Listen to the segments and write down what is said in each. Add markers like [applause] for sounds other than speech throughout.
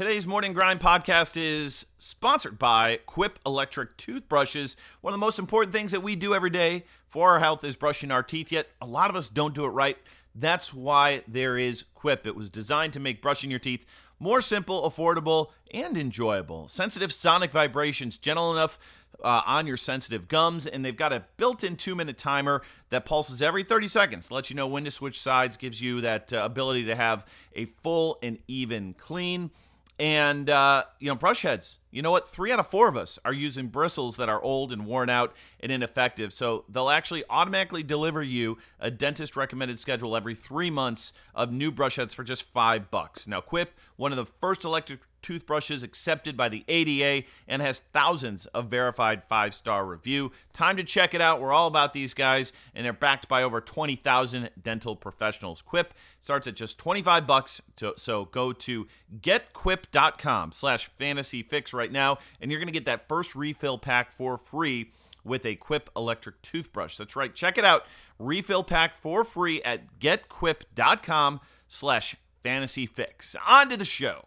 Today's Morning Grind podcast is sponsored by Quip Electric Toothbrushes. One of the most important things that we do every day for our health is brushing our teeth, yet a lot of us don't do it right. That's why there is Quip. It was designed to make brushing your teeth more simple, affordable, and enjoyable. Sensitive sonic vibrations, gentle enough uh, on your sensitive gums, and they've got a built-in two-minute timer that pulses every 30 seconds lets you know when to switch sides. Gives you that uh, ability to have a full and even clean. And, uh, you know, brush heads. You know what? Three out of four of us are using bristles that are old and worn out and ineffective. So they'll actually automatically deliver you a dentist recommended schedule every three months of new brush heads for just five bucks. Now, Quip, one of the first electric toothbrushes accepted by the ADA and has thousands of verified five star review. Time to check it out. We're all about these guys, and they're backed by over 20,000 dental professionals. Quip starts at just 25 bucks. So go to getquip.com slash fantasyfix right now, and you're going to get that first refill pack for free with a Quip electric toothbrush. That's right. Check it out. Refill pack for free at getquip.com slash fantasyfix. On to the show.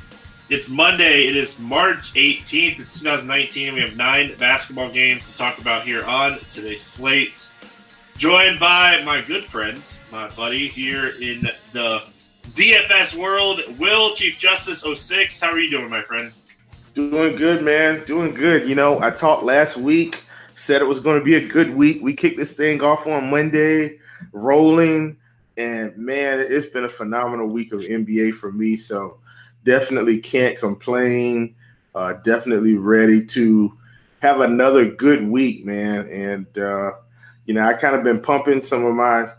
It's Monday. It is March 18th. It's 2019. We have nine basketball games to talk about here on today's slate. Joined by my good friend, my buddy here in the DFS world, Will Chief Justice 06. How are you doing, my friend? Doing good, man. Doing good. You know, I talked last week, said it was going to be a good week. We kicked this thing off on Monday, rolling, and man, it's been a phenomenal week of NBA for me. So definitely can't complain. Uh, definitely ready to have another good week, man. And uh, you know, I kind of been pumping some of my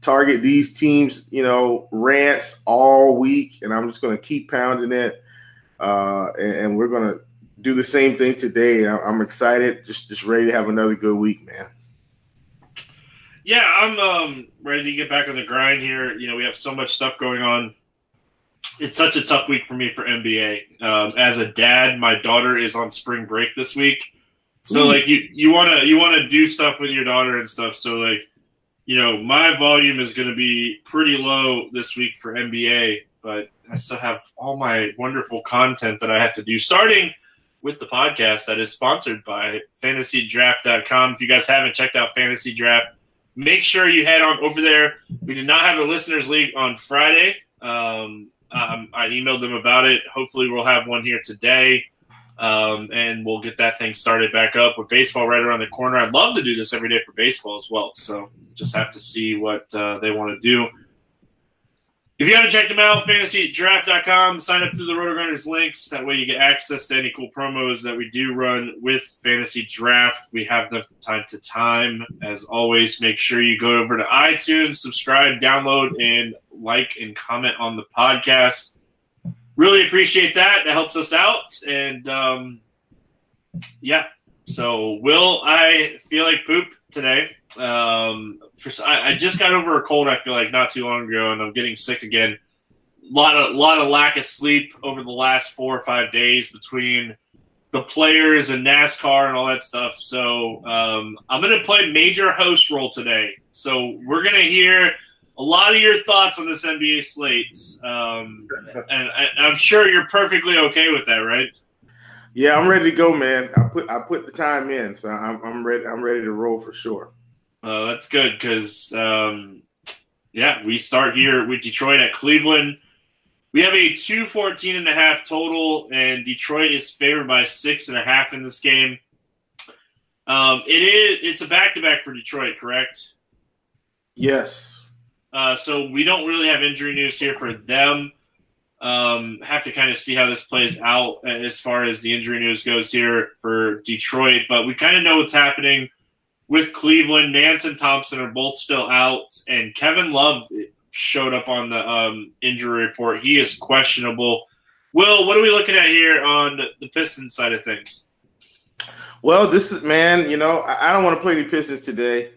target these teams, you know, rants all week, and I'm just going to keep pounding it. Uh, and, and we're going to do the same thing today. I'm excited, just just ready to have another good week, man. Yeah, I'm um, ready to get back on the grind here. You know, we have so much stuff going on. It's such a tough week for me for NBA. Um, as a dad, my daughter is on spring break this week, so Ooh. like you you want to you want to do stuff with your daughter and stuff. So like, you know, my volume is going to be pretty low this week for NBA, but I still have all my wonderful content that I have to do. Starting with the podcast that is sponsored by FantasyDraft.com. If you guys haven't checked out Fantasy Draft make sure you head on over there. We did not have a listeners league on Friday. Um, um, I emailed them about it. Hopefully, we'll have one here today, um, and we'll get that thing started back up with baseball right around the corner. I'd love to do this every day for baseball as well. So just have to see what uh, they want to do. If you haven't checked them out, fantasydraft.com, sign up through the RotoGrinders links. That way you get access to any cool promos that we do run with Fantasy Draft. We have them from time to time. As always, make sure you go over to iTunes, subscribe, download, and like and comment on the podcast. Really appreciate that. That helps us out. And um, yeah, so will I feel like poop today? Um, for I, I just got over a cold. I feel like not too long ago, and I'm getting sick again. lot of lot of lack of sleep over the last four or five days between the players and NASCAR and all that stuff. So um, I'm going to play major host role today. So we're going to hear a lot of your thoughts on this NBA slate, um, [laughs] and I, I'm sure you're perfectly okay with that, right? Yeah, I'm ready to go, man. I put I put the time in, so I'm I'm ready. I'm ready to roll for sure. Uh, that's good because, um, yeah, we start here with Detroit at Cleveland. We have a 214 and a half total, and Detroit is favored by six and a half in this game. Um, it is it's a back to back for Detroit, correct? Yes. Uh, so we don't really have injury news here for them. Um, have to kind of see how this plays out as far as the injury news goes here for Detroit, but we kind of know what's happening with Cleveland. Nance and Thompson are both still out, and Kevin Love showed up on the um, injury report. He is questionable. Will, what are we looking at here on the Pistons side of things? Well, this is man. You know, I, don't want to play any Pistons today.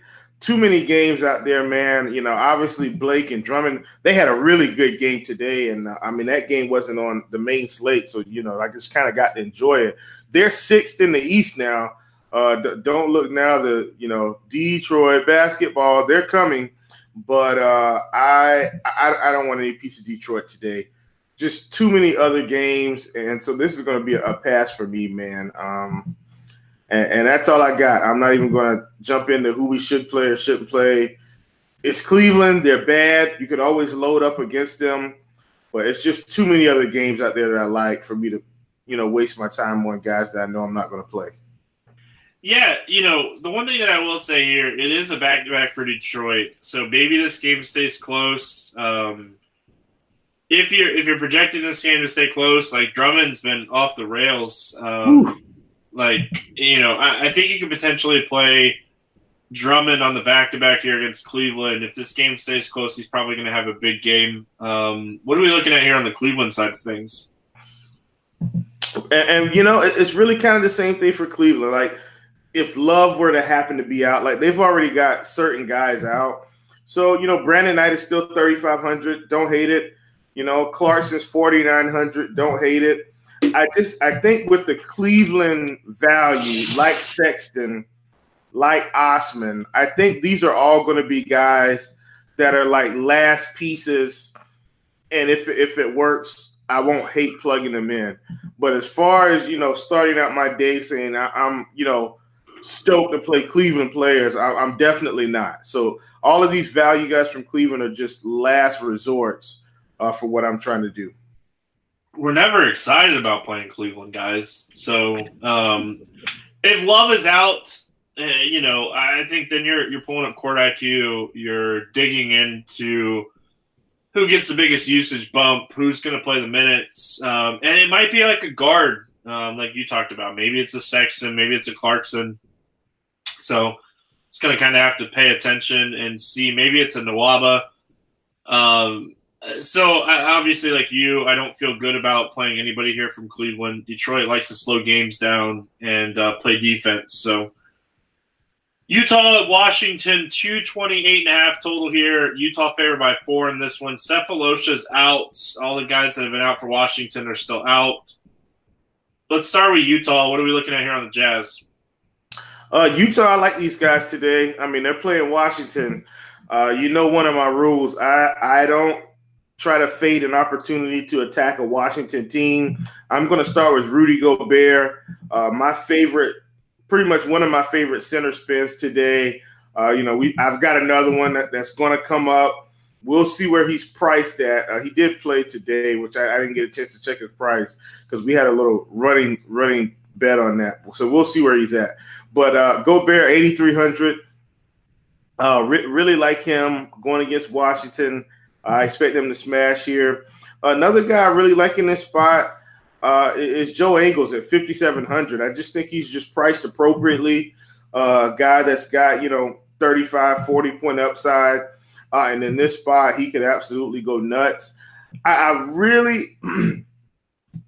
Too many games out there, man. You know, obviously Blake and Drummond, they had a really good game today, and uh, I mean that game wasn't on the main slate, so you know I just kind of got to enjoy it. They're sixth in the East now. Uh, d- don't look now. The you know Detroit basketball, they're coming, but uh, I, I I don't want any piece of Detroit today. Just too many other games, and so this is going to be a, a pass for me, man. Um, and, and that's all I got. I'm not even going to jump into who we should play or shouldn't play. It's Cleveland. They're bad. You could always load up against them, but it's just too many other games out there that I like for me to, you know, waste my time on guys that I know I'm not going to play. Yeah, you know, the one thing that I will say here, it is a back to back for Detroit. So maybe this game stays close. Um, if you're if you're projecting this game to stay close, like Drummond's been off the rails. Um, like, you know, I, I think you could potentially play Drummond on the back to back here against Cleveland. If this game stays close, he's probably going to have a big game. Um, what are we looking at here on the Cleveland side of things? And, and, you know, it's really kind of the same thing for Cleveland. Like, if Love were to happen to be out, like they've already got certain guys out. So you know, Brandon Knight is still thirty five hundred. Don't hate it. You know, Clarkson's forty nine hundred. Don't hate it. I just I think with the Cleveland value, like Sexton, like Osman, I think these are all going to be guys that are like last pieces. And if if it works, I won't hate plugging them in. But as far as you know, starting out my day saying I, am you know stoked to play Cleveland players, I, I'm definitely not. So all of these value guys from Cleveland are just last resorts uh, for what I'm trying to do we're never excited about playing Cleveland, guys. So um, if Love is out, uh, you know, I think then you're you're pulling up court IQ. You're digging into who gets the biggest usage bump, who's going to play the minutes, um, and it might be like a guard, um, like you talked about. Maybe it's a Sexton, maybe it's a Clarkson. So it's going to kind of have to pay attention and see. Maybe it's a Nwaba. Um, so obviously, like you, I don't feel good about playing anybody here from Cleveland. Detroit likes to slow games down and uh, play defense. So Utah, Washington, 228 and a half total here. Utah favored by four in this one. Sefolosha's out. All the guys that have been out for Washington are still out. Let's start with Utah. What are we looking at here on the Jazz? Uh, Utah, I like these guys today. I mean, they're playing Washington. Uh, you know, one of my rules. I I don't try to fade an opportunity to attack a Washington team. I'm going to start with Rudy Gobert, uh, my favorite, pretty much one of my favorite center spins today. Uh, you know, we I've got another one that, that's going to come up. We'll see where he's priced at. Uh, he did play today, which I, I, didn't get a chance to check his price because we had a little running running bet on that. So we'll see where he's at. But uh, Gobert, 8,300. Uh, re- really like him going against Washington. I expect them to smash here. Another guy I really like in this spot uh, is Joe Ingles at 5,700. I just think he's just priced appropriately. Uh, guy that's got, you know, 35, 40 point upside. Uh, and in this spot, he could absolutely go nuts. I, I really, [clears throat]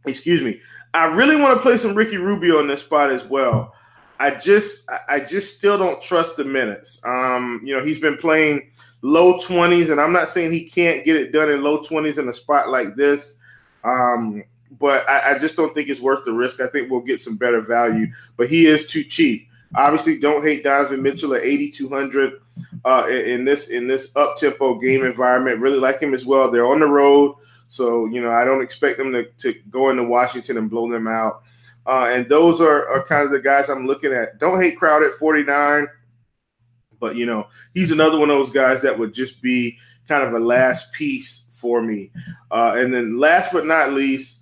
excuse me, I really want to play some Ricky Rubio in this spot as well. I just, I just still don't trust the minutes. Um, you know, he's been playing low 20s, and I'm not saying he can't get it done in low 20s in a spot like this. Um, but I, I, just don't think it's worth the risk. I think we'll get some better value, but he is too cheap. Obviously, don't hate Donovan Mitchell at 8,200 uh, in this in this up tempo game environment. Really like him as well. They're on the road, so you know I don't expect them to, to go into Washington and blow them out. Uh, and those are, are kind of the guys I'm looking at. Don't hate Crowd at 49. But you know, he's another one of those guys that would just be kind of a last piece for me. Uh, and then last but not least,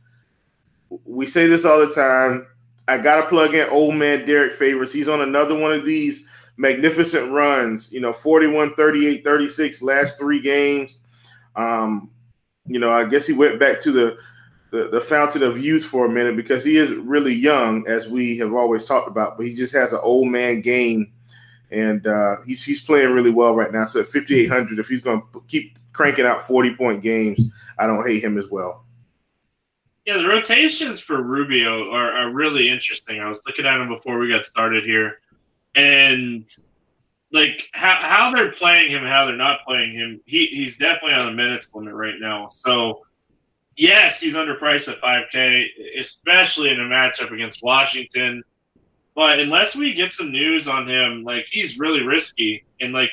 we say this all the time. I gotta plug in old man Derrick Favors. He's on another one of these magnificent runs, you know, 41, 38, 36 last three games. Um, you know, I guess he went back to the, the, the fountain of youth for a minute because he is really young, as we have always talked about, but he just has an old man game and uh, he's he's playing really well right now. So at 5800, if he's going to keep cranking out 40 point games, I don't hate him as well. Yeah, the rotations for Rubio are, are really interesting. I was looking at them before we got started here, and like how, how they're playing him, how they're not playing him. He he's definitely on a minutes limit right now. So yes, he's underpriced at 5K, especially in a matchup against Washington. But unless we get some news on him, like he's really risky. And like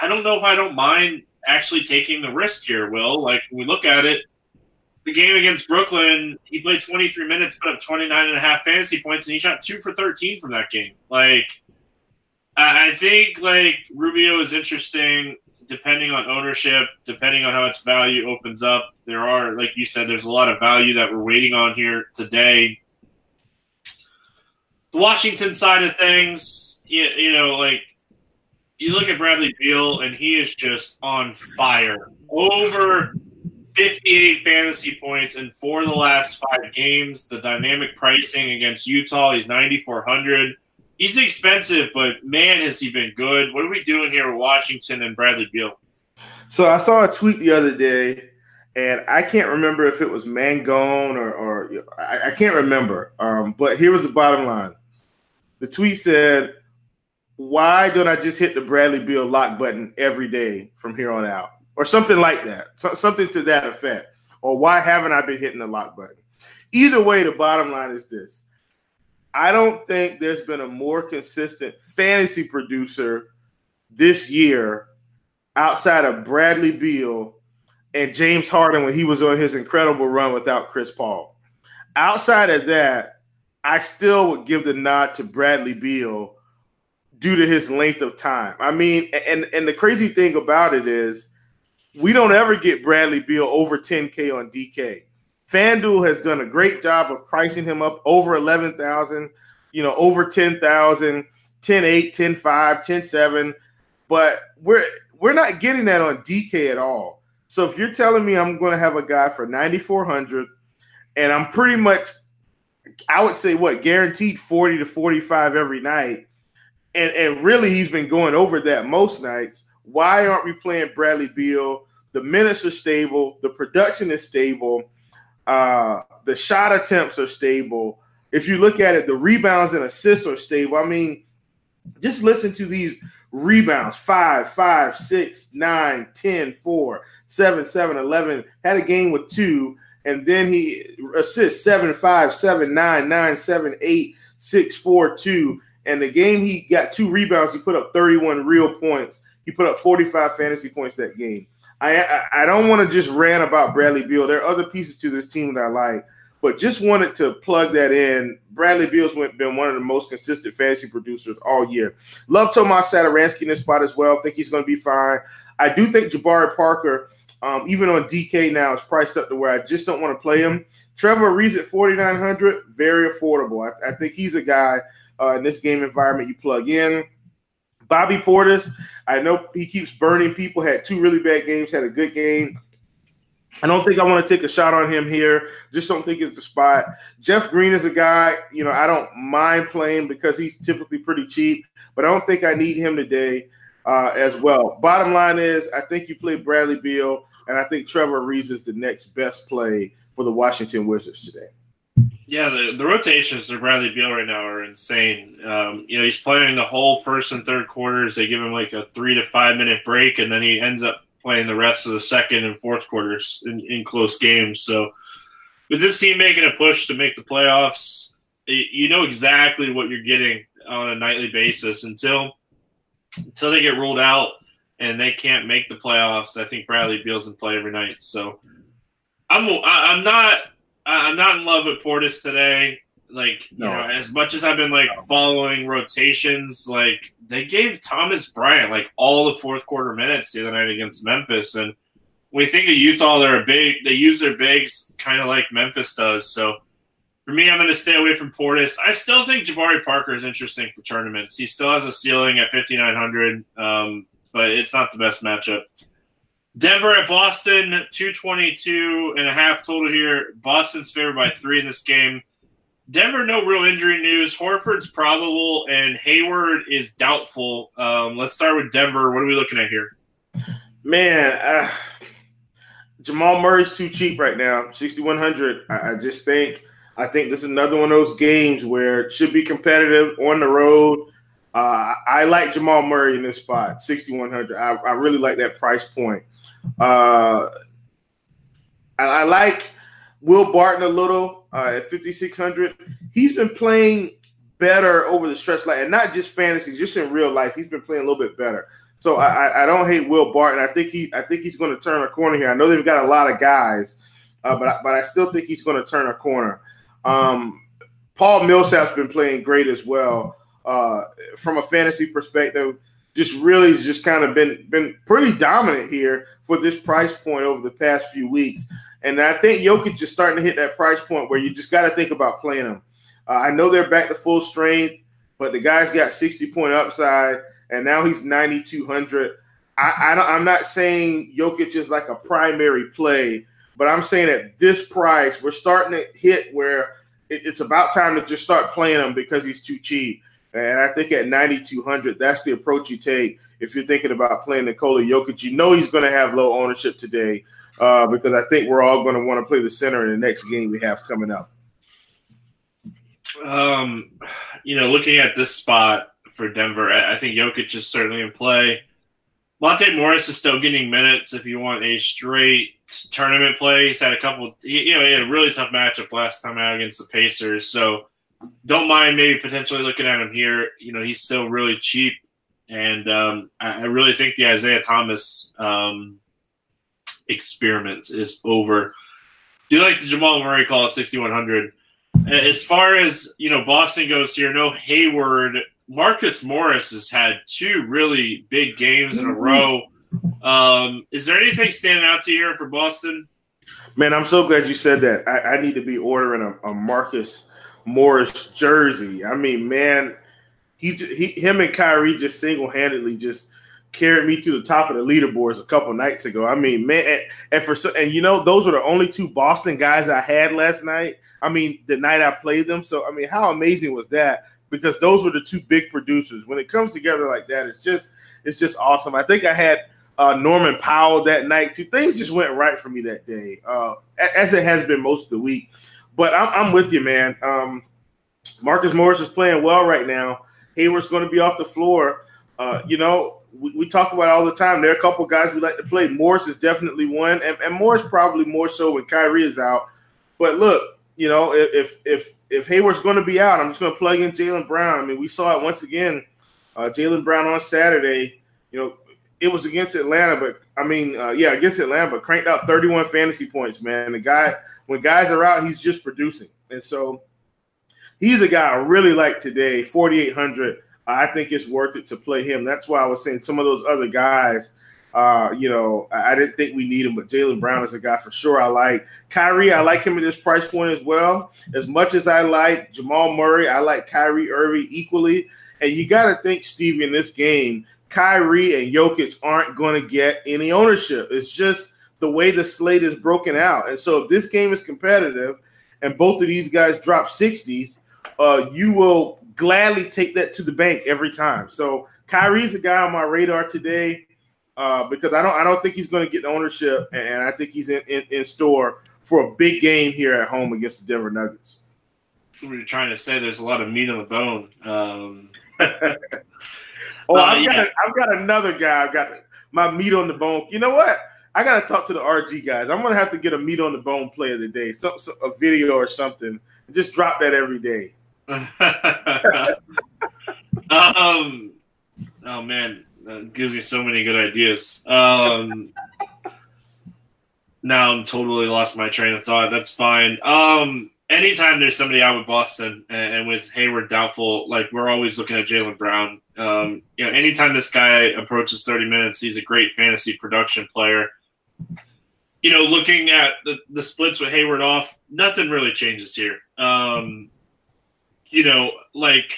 I don't know if I don't mind actually taking the risk here, Will. Like when we look at it, the game against Brooklyn, he played 23 minutes, put up 29 and a half fantasy points, and he shot two for 13 from that game. Like I think like Rubio is interesting depending on ownership, depending on how its value opens up. There are, like you said, there's a lot of value that we're waiting on here today. The Washington side of things, you, you know, like you look at Bradley Beal, and he is just on fire. Over 58 fantasy points in four of the last five games. The dynamic pricing against Utah, he's 9,400 he's expensive, but man, has he been good. What are we doing here with Washington and Bradley Beal? So I saw a tweet the other day, and I can't remember if it was Mangone or, or I, I can't remember. Um, but here was the bottom line. The tweet said, "Why don't I just hit the Bradley Beal lock button every day from here on out?" Or something like that, so, something to that effect. Or why haven't I been hitting the lock button? Either way, the bottom line is this: I don't think there's been a more consistent fantasy producer this year outside of Bradley Beal and James Harden when he was on his incredible run without Chris Paul. Outside of that, I still would give the nod to Bradley Beal due to his length of time. I mean, and and the crazy thing about it is we don't ever get Bradley Beal over 10K on DK. FanDuel has done a great job of pricing him up over 11,000, you know, over 10,000, 10 8, 10 5, 10 7. But we're we're not getting that on DK at all. So if you're telling me I'm going to have a guy for 9,400 and I'm pretty much, I would say, what, guaranteed 40 to 45 every night, and, and really he's been going over that most nights, why aren't we playing Bradley Beal? The minutes are stable, the production is stable uh, the shot attempts are stable. If you look at it, the rebounds and assists are stable. I mean, just listen to these rebounds 5, 5, 6, 9, 10, 4, 7, 7, 11. Had a game with two. And then he assists 7, 5, 7, 9, 9, 7, 8, 6, 4, 2. And the game he got two rebounds, he put up 31 real points. He put up 45 fantasy points that game. I I don't want to just rant about Bradley Beal. There are other pieces to this team that I like, but just wanted to plug that in. Bradley Beal's been one of the most consistent fantasy producers all year. Love Tomas Satoransky in this spot as well. Think he's going to be fine. I do think Jabari Parker, um, even on DK now, it's priced up to where I just don't want to play him. Trevor Ariza at 4,900, very affordable. I, I, think he's a guy uh, in this game environment you plug in. Bobby Portis, I know he keeps burning people. Had two really bad games, had a good game. I don't think I want to take a shot on him here. Just don't think it's the spot. Jeff Green is a guy, you know, I don't mind playing because he's typically pretty cheap, but I don't think I need him today uh, as well. Bottom line is, I think you play Bradley Beal, and I think Trevor Ariza is the next best play for the Washington Wizards today. Yeah, the, the rotations to Bradley Beal right now are insane. Um, you know, he's playing the whole first and third quarters. They give him like a three to five minute break, and then he ends up playing the rest of the second and fourth quarters in, in close games. So, with this team making a push to make the playoffs, you know exactly what you're getting on a nightly basis until until they get ruled out and they can't make the playoffs. I think Bradley Beal's in play every night. So, I'm I'm not I'm not in love with Portis today. Like, you no. know, as much as I've been like following rotations, like they gave Thomas Bryant like all the fourth quarter minutes the other night against Memphis. And we think of Utah, they're a big, they use their bigs kind of like Memphis does. So for me, I'm going to stay away from Portis. I still think Jabari Parker is interesting for tournaments. He still has a ceiling at 5,900, um, but it's not the best matchup. Denver at Boston, 222 and a half total here. Boston's favored by three in this game. Denver, no real injury news. Horford's probable and Hayward is doubtful. Um, let's start with Denver. What are we looking at here? Man, uh, Jamal Murray's too cheap right now, 6100. I, I just think I think this is another one of those games where it should be competitive on the road. Uh, I like Jamal Murray in this spot, 6100. I, I really like that price point. Uh, I, I, like Will Barton a little uh, at 5600. He's been playing better over the stretch line, and not just fantasy, just in real life. He's been playing a little bit better. So I, I don't hate Will Barton. I think he I think he's going to turn a corner here. I know they've got a lot of guys, uh, but but I still think he's going to turn a corner. Um, Paul Millsap's been playing great as well. Uh, from a fantasy perspective, just really just kind of been been pretty dominant here for this price point over the past few weeks. And I think Jokic is starting to hit that price point where you just got to think about playing him. Uh, I know they're back to full strength, but the guy's got 60 point upside, and now he's 9,200. I, I am not saying Jokic is like a primary play, but I'm saying at this price, we're starting to hit where it, it's about time to just start playing him because he's too cheap. And I think at 9,200, that's the approach you take if you're thinking about playing Nikola Jokic. You know he's going to have low ownership today uh, because I think we're all going to want to play the center in the next game we have coming up. Um, you know, looking at this spot for Denver, I think Jokic is certainly in play. Monte Morris is still getting minutes if you want a straight tournament play. He's had a couple, you know, he had a really tough matchup last time out against the Pacers. So don't mind maybe potentially looking at him here. You know, he's still really cheap. And um, I, really think the Isaiah Thomas um, experiment is over. Do you like the Jamal Murray call at 6,100? As far as, you know, Boston goes here, no Hayward. Marcus Morris has had two really big games in a row. Um, is there anything standing out to you here for Boston? Man, I'm so glad you said that. I, I need to be ordering a, a Marcus Morris jersey. I mean, man, he, he him and Kyrie just single handedly just carried me to the top of the leaderboards a couple nights ago. I mean, man, and, and for so, and you know, those were the only two Boston guys I had last night. I mean, the night I played them. So I mean, how amazing was that? Because those were the two big producers. When it comes together like that, it's just it's just awesome. I think I had uh, Norman Powell that night too. Things just went right for me that day, uh, as it has been most of the week. But I'm, I'm with you, man. Um, Marcus Morris is playing well right now. Hayward's going to be off the floor. Uh, you know, we, we, talk about all the time. There are a couple guys we like to play. Morris is definitely one, and, and Morris probably more so when Kyrie is out. But look, you know, if if if Hayward's going to be out, I'm just going to plug in Jaylen Brown. I mean, we saw it once again. Uh, Jaylen Brown on Saturday. You know, it was against Atlanta, but I mean, uh, yeah, against Atlanta, but cranked out 31 fantasy points. Man, the guy when guys are out, he's just producing, and so he's a guy I really like today. 4,800. I think it's worth it to play him. That's why I was saying some of those other guys. Uh, you know, I didn't think we need him, but Jaylen Brown is a guy for sure I like. Kyrie, I like him at this price point as well. As much as I like Jamal Murray, I like Kyrie Irving equally. And you got to think, Stevie, in this game, Kyrie and Jokic aren't going to get any ownership. It's just the way the slate is broken out. And so if this game is competitive and both of these guys drop 60s, uh, you will gladly take that to the bank every time. So Kyrie's a guy on my radar today uh, because I don't I don't think he's going to get ownership, and I think he's in, in, in, store for a big game here at home against the Denver Nuggets. So you're trying to say there's a lot of meat on the bone. Um, [laughs] oh, uh, I've, yeah. got a, I've got another guy. I've got my meat on the bone. You know what? I got to talk to the RG guys. I'm going to have to get a meat on the bone play of the day, some, some a video or something. Just drop that every day. [laughs] um, oh man, that gives me so many good ideas. Um, now I'm totally lost my train of thought. That's fine. Um, anytime there's somebody out with Boston and, and with Hayward doubtful, like we're always looking at Jaylen Brown. Um, you know, anytime this guy approaches 30 minutes, he's a great fantasy production player. You know, looking at the, the splits with Hayward off, nothing really changes here. Um, you know, like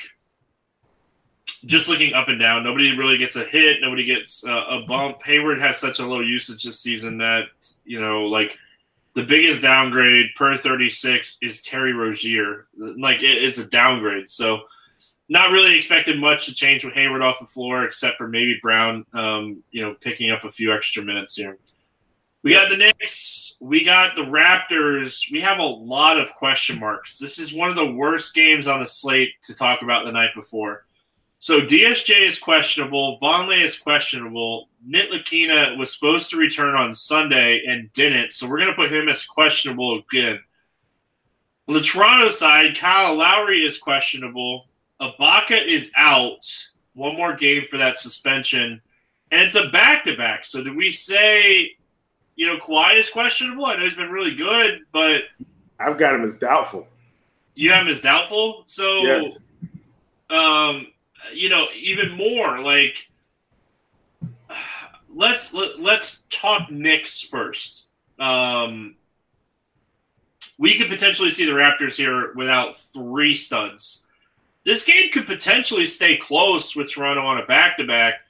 just looking up and down, nobody really gets a hit, nobody gets a, a bump. Hayward has such a low usage this season that you know, like the biggest downgrade per 36 is Terry Rozier. Like it, it's a downgrade, so not really expected much to change with Hayward off the floor, except for maybe Brown, um, you know, picking up a few extra minutes here. We got the Knicks. We got the Raptors. We have a lot of question marks. This is one of the worst games on the slate to talk about the night before. So DSJ is questionable. Vonleh is questionable. Ntilikina was supposed to return on Sunday and didn't, so we're going to put him as questionable again. On the Toronto side, Kyle Lowry is questionable. Ibaka is out. One more game for that suspension. And it's a back to back. So do we say, you know, Kawhi is questionable? I know he's been really good, but I've got him as doubtful. You have him as doubtful? So yes. um you know, even more like let's let, let's talk Knicks first. Um, we could potentially see the Raptors here without three studs. This game could potentially stay close with Toronto on a back to back.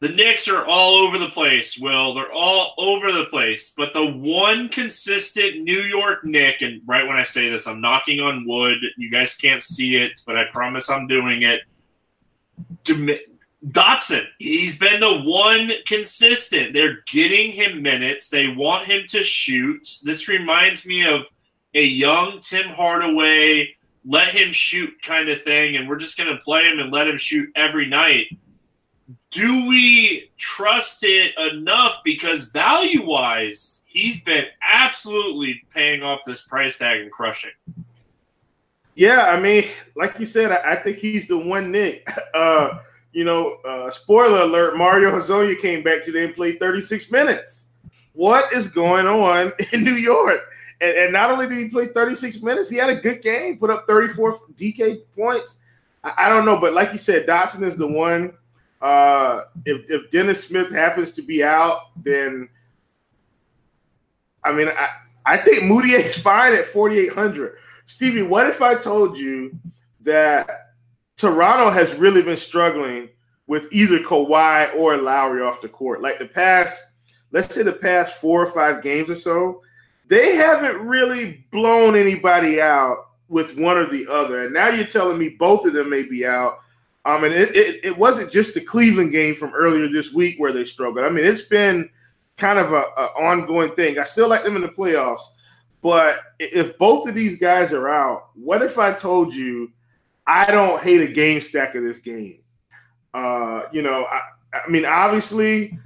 The Knicks are all over the place, Will. They're all over the place. But the one consistent New York Nick, and right when I say this, I'm knocking on wood. You guys can't see it, but I promise I'm doing it. Dotson, he's been the one consistent. They're getting him minutes. They want him to shoot. This reminds me of a young Tim Hardaway, let him shoot kind of thing, and we're just going to play him and let him shoot every night. Do we trust it enough? Because value wise, he's been absolutely paying off this price tag and crushing. Yeah, I mean, like you said, I, I think he's the one Nick. [laughs] Uh, you know, uh, spoiler alert: Mario Hezonja came back today and played 36 minutes. What is going on [laughs] in New York? And, and, not only did he play 36 minutes, he had a good game, put up 34 DK points. I, I don't know, but like you said, Dotson is the one. Uh, if, if Dennis Smith happens to be out, then I mean, I, I think is [laughs] fine at 4,800. Stevie, what if I told you that Toronto has really been struggling with either Kawhi or Lowry off the court? Like the past, let's say the past four or five games or so, they haven't really blown anybody out with one or the other. And now you're telling me both of them may be out. Um, and it, it, it wasn't just the Cleveland game from earlier this week where they struggled. I mean, it's been kind of a, a ongoing thing. I still like them in the playoffs, but if both of these guys are out, what if I told you I don't hate a game stack of this game? Uh, you know, I, I mean, obviously,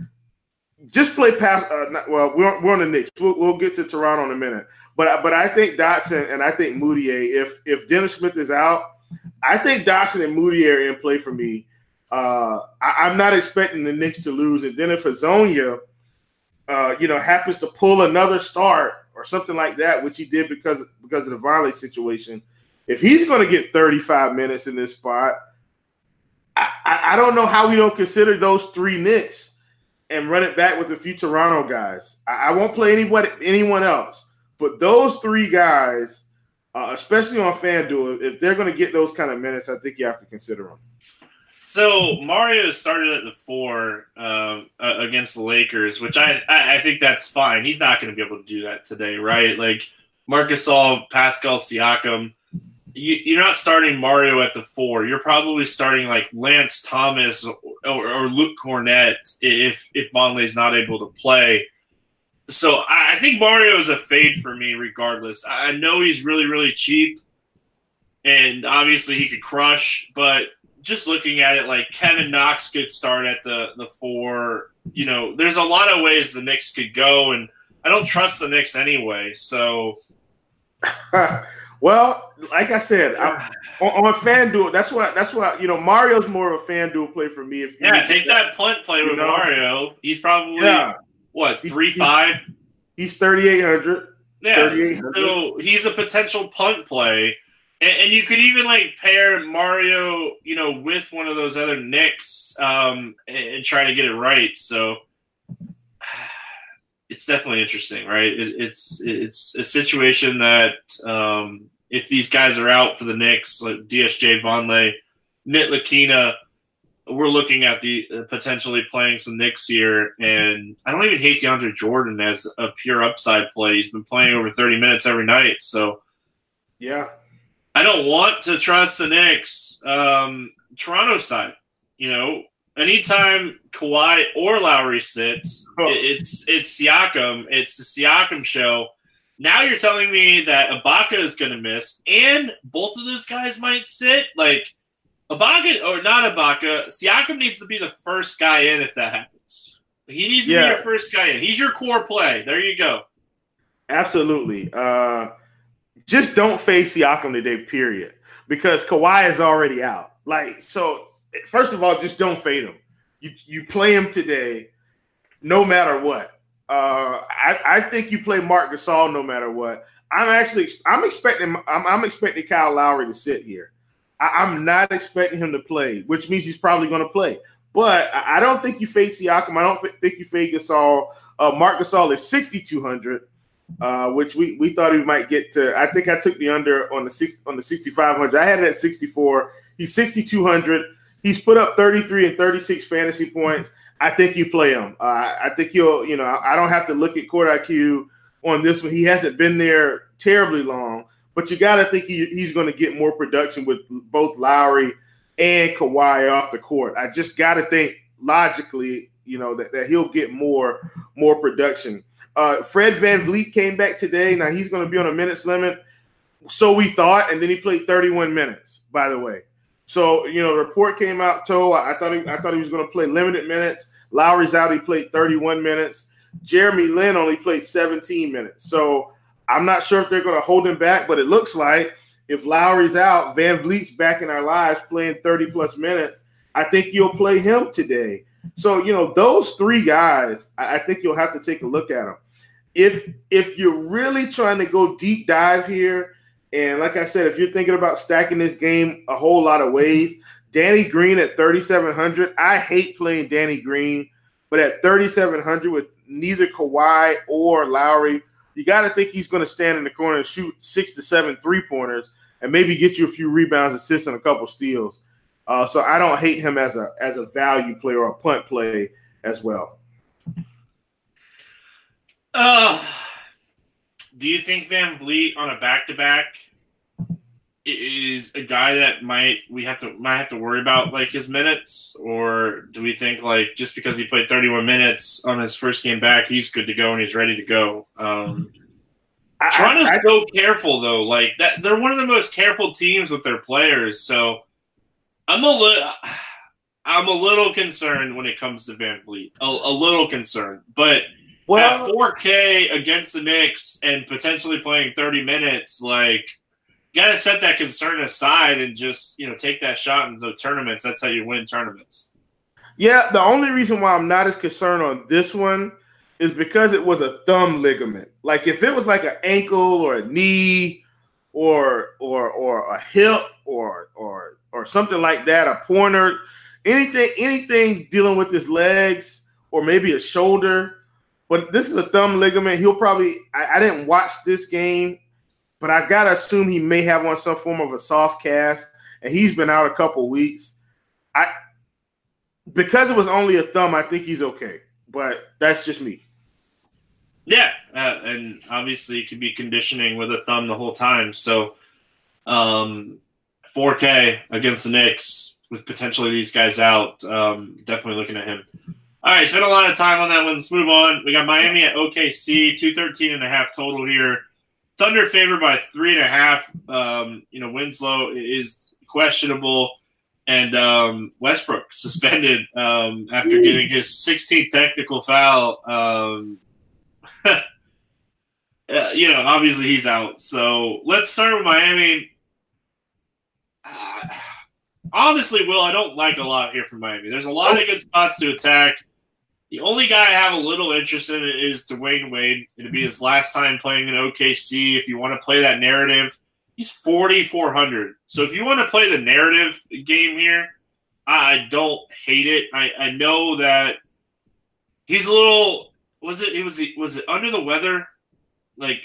just play past. Uh, not, well, we're, we're on the Knicks. We'll, we'll, get to Toronto in a minute. But but I think Dotson and I think Mudiay. If if Dennis Smith is out, I think Dotson and Mudiay are in play for me. Uh, I, am not expecting the Knicks to lose. And then if Hezonja, uh, you know, happens to pull another start or something like that, which he did because because of the Vonleh situation. If he's going to get 35 minutes in this spot, I, I, I, don't know how we don't consider those three Knicks and run it back with a few Toronto guys. I, I won't play anybody anyone else, but those three guys, uh, especially on FanDuel, if they're going to get those kind of minutes, I think you have to consider them. So Mario started at the four uh, against the Lakers, which I, I, think that's fine. He's not going to be able to do that today, right? Like Marcus Gasol, Pascal Siakam. You, are not starting Mario at the four. You're probably starting like Lance Thomas or, or, or Luke Kornet if if Vonleh's not able to play. So I, I think Mario is a fade for me, regardless. I know he's really really cheap, and obviously he could crush, but just looking at it, like Kevin Knox could start at the the four. You know, there's a lot of ways the Knicks could go, and I don't trust the Knicks anyway. So, [laughs] well, like I said, I, on, on FanDuel, that's what that's what you know. Mario's more of a FanDuel play for me. If yeah, take that, that punt play with know? Mario. He's probably yeah. what three he's, five. He's thirty eight hundred. Yeah, so he's a potential punt play. And, and, you could even like pair Mario, you know, with one of those other Knicks um, and, and try to get it right. So [sighs] it's definitely interesting, right? It, it's it's a situation that um, if these guys are out for the Knicks, like DSJ Vonleh, Ntilikina, we're looking at the uh, potentially playing some Knicks here, and I don't even hate DeAndre Jordan as a pure upside play. He's been playing over 30 minutes every night, so yeah, I don't want to trust the Knicks. Um, Toronto side, you know, anytime Kawhi or Lowry sits, Oh. it's it's Siakam. It's the Siakam show. Now you're telling me that Ibaka is going to miss, and both of those guys might sit. Like Ibaka or not Ibaka, Siakam needs to be the first guy in if that happens. He needs to Yeah. be your first guy in. He's your core play. There you go. Absolutely. Uh, just don't face Siakam today, period. Because Kawhi is already out. Like, so first of all, just don't fade him. You you play him today, no matter what. Uh, I, I think you play Mark Gasol no matter what. I'm actually I'm expecting I'm, I'm expecting Kyle Lowry to sit here. I, I'm not expecting him to play, which means he's probably going to play. But I, I don't think you fade Siakam. I don't think you fade Gasol. Uh, Mark Gasol is 6,200 uh, which we, we thought he might get to. I think I took the under on the six on the 6500. I had it at 64. He's 6200. He's put up 33 and 36 fantasy points. I think you play him. Uh, I think he'll. You know, I don't have to look at court IQ on this one. He hasn't been there terribly long, but you got to think he, he's going to get more production with both Lowry and Kawhi off the court. I just got to think logically, you know, that, that he'll get more more production. Uh, Fred VanVleet came back today. Now he's going to be on a minutes limit. So we thought, and then he played 31 minutes. By the way, so you know the report came out. Toe, I thought he, I thought he was going to play limited minutes. Lowry's out. He played 31 minutes. Jeremy Lin only played 17 minutes. So I'm not sure if they're going to hold him back, but it looks like if Lowry's out, VanVleet's back in our lives playing 30 plus minutes. I think you'll play him today. So you know those three guys, I, I think you'll have to take a look at them if if you're really trying to go deep dive here, and like I said, if you're thinking about stacking this game a whole lot of ways, Danny Green at 3,700. I hate playing Danny Green, but at 3,700 with neither Kawhi or Lowry, you got to think he's going to stand in the corner and shoot six to seven three pointers and maybe get you a few rebounds, assists, and a couple steals. Uh, so I don't hate him as a as a value play or a punt play as well. Uh, do you think VanVleet on a back to back is a guy that might we have to might have to worry about like his minutes, or do we think like just because he played 31 minutes on his first game back, he's good to go and he's ready to go? Um, I- Toronto's I- so careful though. Like that, they're one of the most careful teams with their players. So I'm a little, I'm a little concerned when it comes to VanVleet. A, a little concerned, but well, at 4K against the Knicks and potentially playing 30 minutes, like you got to set that concern aside and just you know take that shot in the tournaments. That's how you win tournaments. Yeah, the only reason why I'm not as concerned on this one is because it was a thumb ligament. Like if it was like an ankle or a knee or or or a hip or or or something like that, a pointer, anything anything dealing with his legs or maybe a shoulder. But this is a thumb ligament. He'll probably I, I didn't watch this game, but I gotta assume he may have on some form of a soft cast, and he's been out a couple weeks. I because it was only a thumb, I think he's okay. But that's just me. Yeah, uh, and obviously it could be conditioning with a thumb the whole time. So, um, 4K against the Knicks with potentially these guys out. Um, definitely looking at him. All right, spent a lot of time on that one. Let's move on. We got Miami at OKC, 213 and a half total here. Thunder favored by three and a half. Um, you know, Winslow is questionable, and um, Westbrook suspended um, after getting his 16th technical foul. Um, [laughs] uh, you know, obviously he's out. So let's start with Miami. Uh, honestly, Will, I don't like a lot here from Miami. There's a lot of good spots to attack. The only guy I have a little interest in is Dwyane Wade. It'll be his last time playing in OKC. If you want to play that narrative, he's 4,400. So if you want to play the narrative game here, I don't hate it. I, I know that he's a little. Was it? It was. Was it under the weather? Like,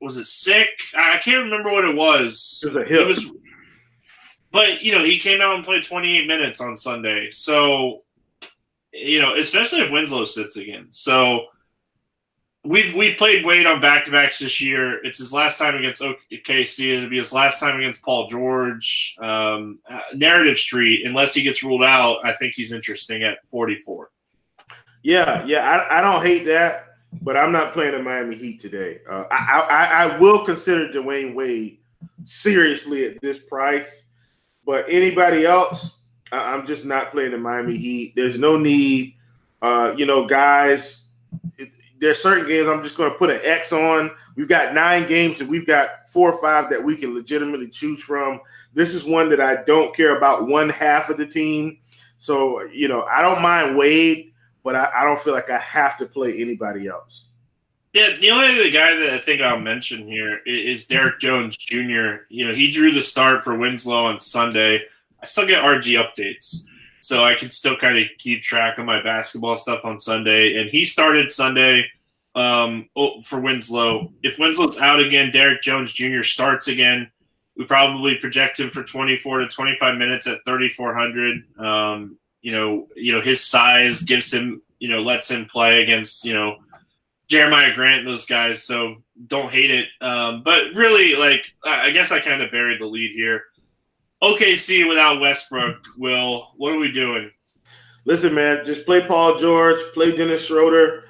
was it sick? I can't remember what it was. It was a It hip. was, but you know, he came out and played 28 minutes on Sunday. So, you know, especially if Winslow sits again. So, we've we played Wade on back to backs this year. It's his last time against OKC. It'll be his last time against Paul George. Um, uh, narrative Street, unless he gets ruled out, I think he's interesting at 44. Yeah, yeah, I, I don't hate that, but I'm not playing the Miami Heat today. Uh, I, I I will consider Dwyane Wade seriously at this price, but anybody else, I'm just not playing the Miami Heat. There's no need. Uh, you know, guys, there's certain games I'm just going to put an X on. We've got nine games and we've got four or five that we can legitimately choose from. This is one that I don't care about one half of the team. So, you know, I don't mind Wade, but I, I don't feel like I have to play anybody else. Yeah, the only other guy that I think I'll mention here is Derrick Jones Jr. You know, he drew the start for Winslow on Sunday. I still get RG updates so I can still kind of keep track of my basketball stuff on Sunday. And he started Sunday um, oh, for Winslow. If Winslow's out again, Derrick Jones Jr. starts again. We probably project him for 24 to 25 minutes at 3,400. Um, you know, you know his size gives him, you know, lets him play against, you know, Jerami Grant and those guys. So don't hate it. Um, but really, like, I guess I kind of buried the lead here. OKC without Westbrook, Will, what are we doing? Listen, man, just play Paul George, play Dennis Schroeder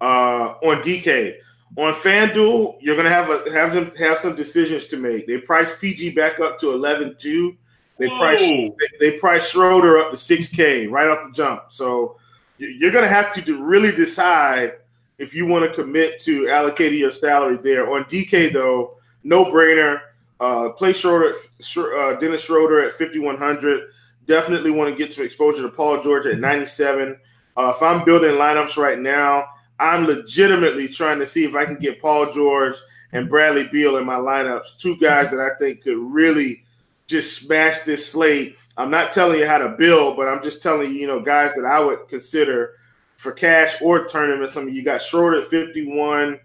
uh, on DK. On FanDuel, you're gonna have a have them have some decisions to make. They price PG back up to 11-2. They Whoa. price they, they price Schroeder up to 6K right off the jump. So you're gonna have to really decide if you want to commit to allocating your salary there. On DK though, no brainer. Uh, play Schroeder, uh, Dennis Schroeder at 5,100. Definitely want to get some exposure to Paul George at 97. Uh, if I'm building lineups right now, I'm legitimately trying to see if I can get Paul George and Bradley Beal in my lineups. Two guys that I think could really just smash this slate. I'm not telling you how to build, but I'm just telling you, you know, guys that I would consider for cash or tournaments. I mean, you got Schroeder at 51.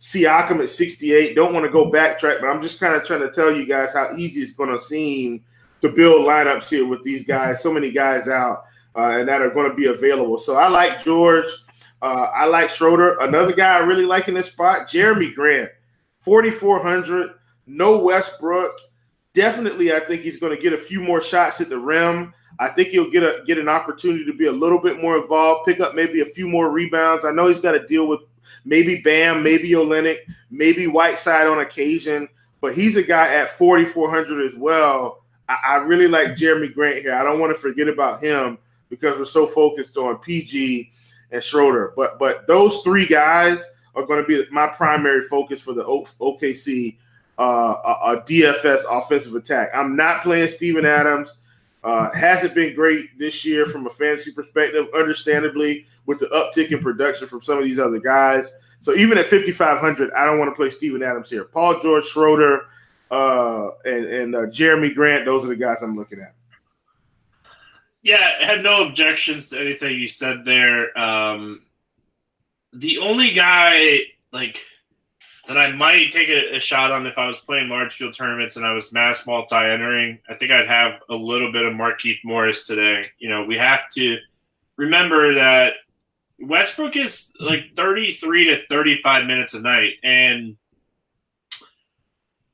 Siakam at 68. Don't want to go backtrack, but I'm just kind of trying to tell you guys how easy it's going to seem to build lineups here with these guys. So many guys out uh, and that are going to be available. So I like George. Uh, I like Schroeder. Another guy I really like in this spot, Jerami Grant, 4,400. No Westbrook. Definitely, I think he's going to get a few more shots at the rim. I think he'll get a get an opportunity to be a little bit more involved, pick up maybe a few more rebounds. I know he's got to deal with maybe Bam, maybe Olynyk, maybe Whiteside on occasion, but he's a guy at 4,400 as well. I, I really like Jerami Grant here. I don't want to forget about him because we're so focused on PG and Schroeder. But but those three guys are going to be my primary focus for the OKC uh, a, a DFS offensive attack. I'm not playing Steven Adams. Uh, hasn't been great this year from a fantasy perspective, understandably, with the uptick in production from some of these other guys. So even at 5,500, I don't want to play Steven Adams here. Paul George Schroeder uh, and, and uh, Jerami Grant, those are the guys I'm looking at. Yeah, I had no objections to anything you said there. Um, the only guy, like, that I might take a, a, shot on if I was playing large field tournaments and I was mass multi entering. I think I'd have a little bit of Markieff Morris today. You know, we have to remember that Westbrook is like 33 to 35 minutes a night. And,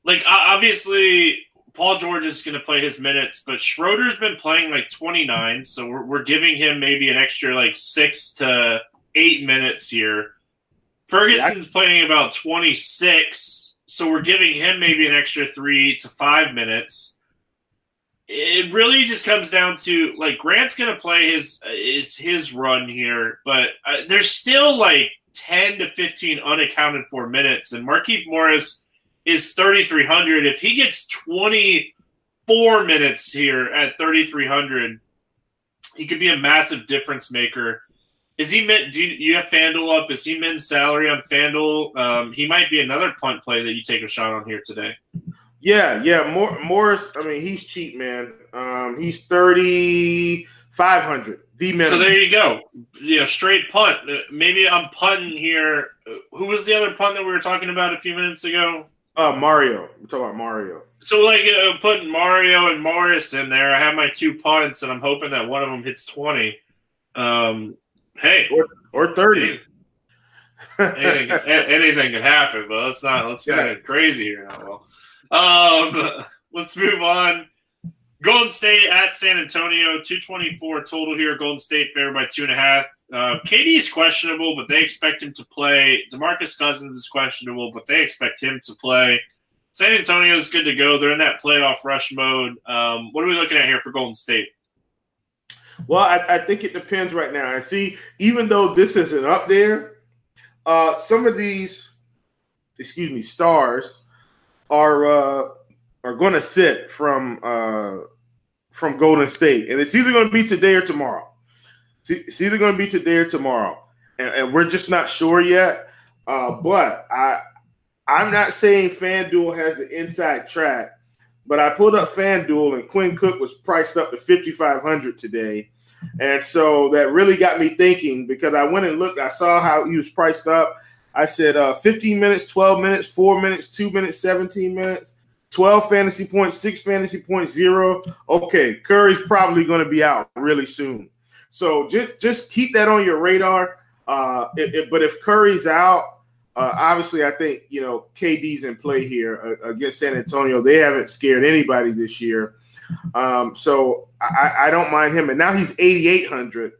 like, obviously, Paul George is going to play his minutes, but Schroeder's been playing like 29. So we're, we're giving him maybe an extra like six to eight minutes here Ferguson's playing about 26, so we're giving him maybe an extra three to five minutes. It really just comes down to like Grant's going to play his is his run here, but uh, there's still like 10 to 15 unaccounted for minutes, and Markieff Morris is 3,300. If he gets 24 minutes here at 3,300, he could be a massive difference maker is he meant? Do you, you have Fanduel up? Is he men's salary on Fanduel? Um, he might be another punt play that you take a shot on here today. Yeah, yeah. More Morris. I mean, he's cheap, man. Um, he's thirty five hundred. The minimum. So there you go. You know, straight punt. Uh, maybe I'm punting here. Uh, who was the other punt that we were talking about a few minutes ago? Uh, Mario. We're talking about Mario. So like uh, putting Mario and Morris in there. I have my two punts, and I'm hoping that one of them hits twenty. Um, Hey, or, or 30. anything, anything can happen, but let's not let's get yeah. crazy here now. Well, um, let's move on. Golden State at San Antonio, 224 total here. Golden State favored by two and a half. Uh, KD is questionable, but they expect him to play. Demarcus Cousins is questionable, but they expect him to play. San Antonio is good to go. They're in that playoff rush mode. Um, what are we looking at here for Golden State? Well, I, I, think it depends right now. And see, even though this isn't up there, uh, some of these, excuse me, stars are uh, are going to sit from uh, from Golden State, and it's either going to be today or tomorrow. It's either going to be today or tomorrow, and, and we're just not sure yet. Uh, but I, I'm not saying FanDuel has the inside track, but I pulled up FanDuel and Quinn Cook was priced up to 5,500 today, and so that really got me thinking because I went and looked. I saw how he was priced up. I said uh, 15 minutes, 12 minutes, four minutes, two minutes, 17 minutes. 12 fantasy points, six fantasy points, zero. Okay, Curry's probably going to be out really soon. So just just keep that on your radar. Uh, it, it, but if Curry's out, uh, obviously I think you know KD's in play here uh, against San Antonio. They haven't scared anybody this year, um, so I, I, don't mind him. And now he's 8,800,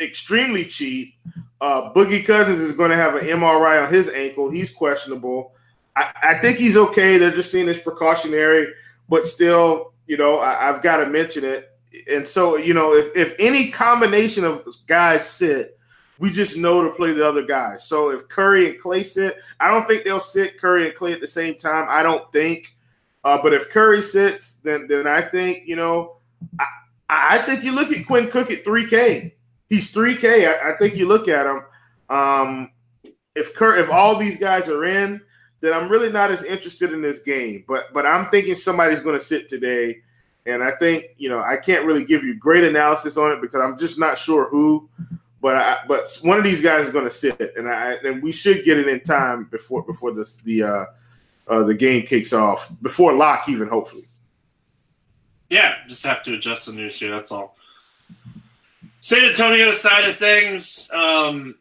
extremely cheap. Uh, Boogie Cousins is going to have an MRI on his ankle. He's questionable. I, I think he's okay. They're just seeing this precautionary, but still, you know, I, have got to mention it. And so, you know, if, if any combination of guys sit, we just know to play the other guys. So if Curry and Clay sit, I don't think they'll sit Curry and Clay at the same time. I don't think. Uh, but if Curry sits, then then I think you know, I, I think you look at Quinn Cook at 3K. He's 3K. I, I think you look at him. Um, if Cur- if all these guys are in, then I'm really not as interested in this game. But but I'm thinking somebody's going to sit today, and I think you know I can't really give you great analysis on it because I'm just not sure who. But I, but one of these guys is going to sit, and I and we should get it in time before before this the uh, uh, the game kicks off before lock even hopefully. Yeah, just have to adjust the news here. That's all. San Antonio side of things. Um,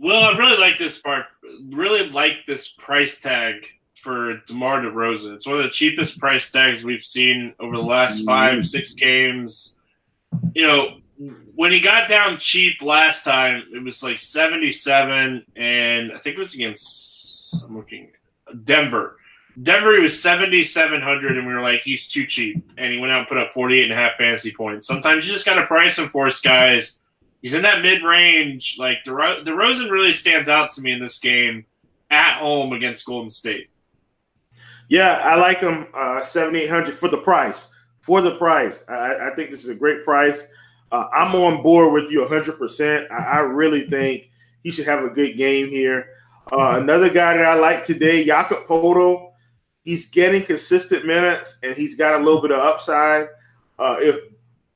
well, I really like this part. Really like this price tag for DeMar DeRozan. It's one of the cheapest price tags we've seen over the last five, six games. You know, when he got down cheap last time, it was like 77, and I think it was against, I'm looking, Denver. Denver, he was 7,700, and we were like, he's too cheap. And he went out and put up 48 and a half fantasy points. Sometimes you just got to price him for us, guys He's in that mid range. Like DeRo- DeRozan really stands out to me in this game at home against Golden State. Yeah, I like him uh, seventy eight hundred for the price. For the price, I, I think this is a great price. Uh, I'm on board with you hundred percent. I, I really think he should have a good game here. Uh, another guy that I like today, Jakob Poeltl. He's getting consistent minutes and he's got a little bit of upside. Uh, if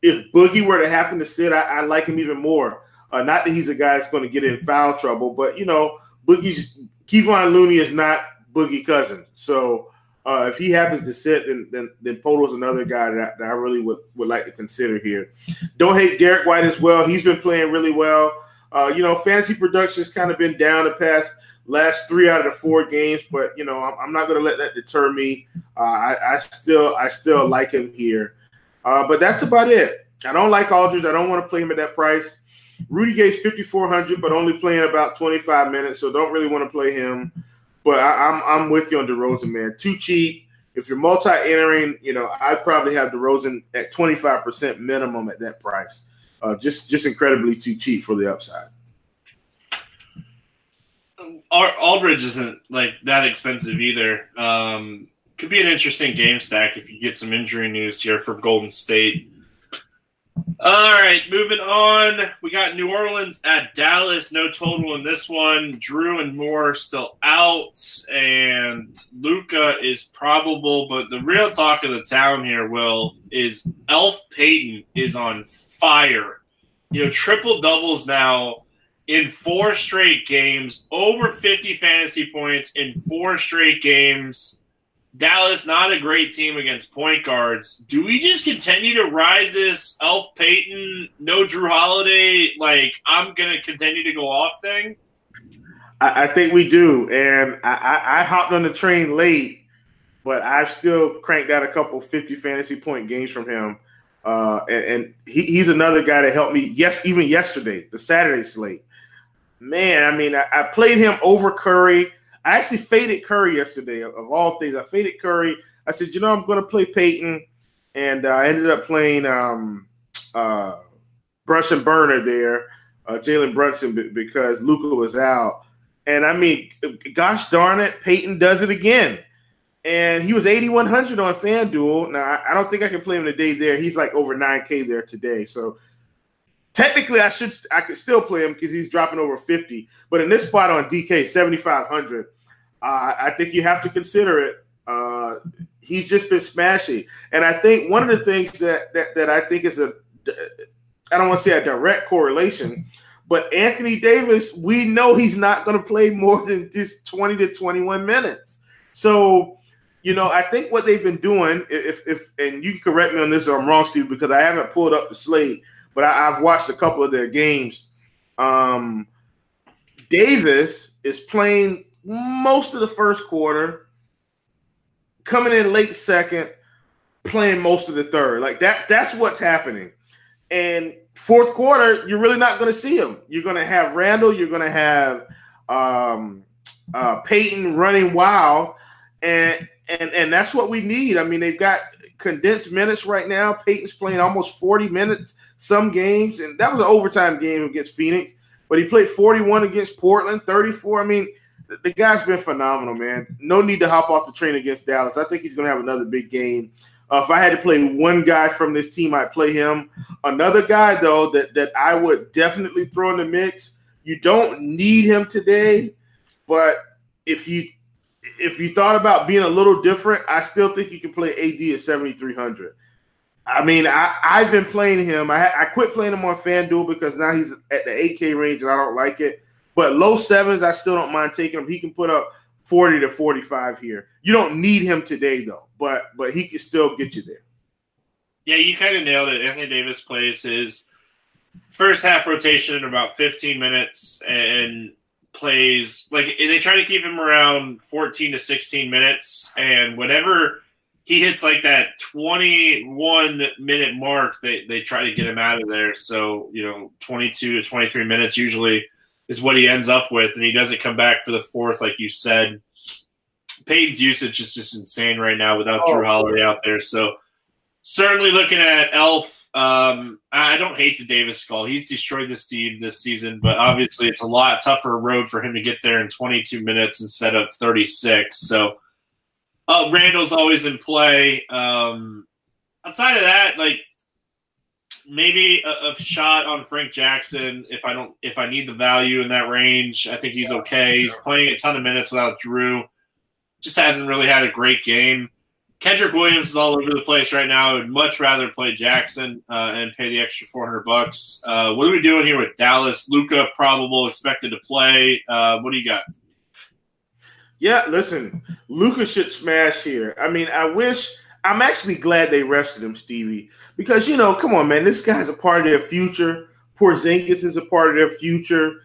if Boogie were to happen to sit, I, I like him even more. Uh, not that he's a guy that's going to get in foul trouble, but you know, Boogie's Kevon Looney is not Boogie Cousins. So uh, if he happens to sit, then then, then Poeltl's another guy that, that I really would, would like to consider here. Don't hate Derrick White as well. He's been playing really well. Uh, you know, fantasy production's kind of been down the past last three out of the four games, but you know, I'm, I'm not going to let that deter me. Uh, I, I, still I still like him here. Uh, but that's about it. I don't like Aldridge. I don't want to play him at that price. Rudy Gay's 5,400, but only playing about 25 minutes, so don't really want to play him. But I, am I'm, I'm with you on DeRozan, man. Too cheap. If you're multi-entering, you know, I'd probably have DeRozan at 25% minimum at that price. Uh, just just incredibly too cheap for the upside. Aldridge isn't like that expensive either. Um, could be an interesting game stack if you get some injury news here from Golden State. All right, moving on. We got New Orleans at Dallas. No total in this one. Jrue and Moore still out, and Luka is probable. But the real talk of the town here, Will, is Elf Payton is on fire. You know, triple doubles now in four straight games, over 50 fantasy points in four straight games Dallas not a great team against point guards. Do we just continue to ride this Elf Payton, no Jrue Holiday, like I'm gonna continue to go off thing? I, I think we do, and I, I, I, hopped on the train late, but I've still cranked out a couple fifty fantasy point games from him. Uh, and, and he, he's another guy that helped me. Yes, even yesterday, the Saturday slate. Man, I mean, I, I played him over Curry. I actually faded Curry yesterday. Of, all things, I faded Curry. I said, you know, I'm going to play Payton, and uh, I ended up playing um, uh, Brunson Burner there, uh, Jalen Brunson, because Luka was out. And I mean, gosh darn it, Payton does it again. And he was 8,100 on FanDuel. Now, I don't think I can play him today there. He's like over 9K there today. So technically, I should, I could still play him because he's dropping over 50. But in this spot on DK, 7,500, uh, I think you have to consider it. Uh, he's just been smashing, and I think one of the things that that, that I think is a I don't want to say a direct correlation, but Anthony Davis, we know he's not going to play more than just twenty to twenty one minutes. So, you know, I think what they've been doing, if if and you can correct me on this or I'm wrong, Steve, because I haven't pulled up the slate, but I, I've watched a couple of their games. Um, Davis is playing most of the first quarter, coming in late second, playing most of the third. Like that, that's what's happening. And fourth quarter, you're really not going to see him. You're going to have Randle. you're going to have um, uh, Payton running wild, and and and that's what we need. I mean, they've got condensed minutes right now. Payton's playing almost 40 minutes some games, and that was an overtime game against Phoenix. But he played 41 against Portland, 34. I mean, the guy's been phenomenal, man. No need to hop off the train against Dallas. I think he's going to have another big game. Uh, if I had to play one guy from this team, I'd play him. Another guy, though, that that I would definitely throw in the mix. You don't need him today, but if you if you thought about being a little different, I still think you can play AD at seventy three hundred. I mean, I, I've been playing him. I, I quit playing him on FanDuel because now he's at the 8K range and I don't like it. But low sevens, I still don't mind taking him. He can put up 40 to 45 here. You don't need him today though, but but he can still get you there. Yeah, you kind of nailed it. Anthony Davis plays his first half rotation in about 15 minutes and plays like they try to keep him around 14 to 16 minutes and whenever he hits like that 21 minute mark they, they try to get him out of there so you know 22 to 23 minutes usually is what he ends up with, and he doesn't come back for the fourth, like you said. Payton's usage is just insane right now without oh, Jrue Holiday out there. So certainly looking at Elf. Um, I don't hate the Davis skull. He's destroyed this team this season, but obviously it's a lot tougher road for him to get there in 22 minutes instead of 36. So uh, Randle's always in play. Um, outside of that, like maybe a, a, shot on Frank Jackson if I don't if I need the value in that range. I think he's okay. He's playing a ton of minutes without Jrue. Just hasn't really had a great game. Kenrich Williams is all over the place right now. I would much rather play Jackson uh, and pay the extra four hundred bucks. Uh, what are we doing here with Dallas? Luka probable expected to play. Uh, what do you got? Yeah, listen, Luka should smash here. I mean, I wish I'm actually glad they rested him, Stevie, because you know, come on, man, this guy's a part of their future. Porzingis is a part of their future.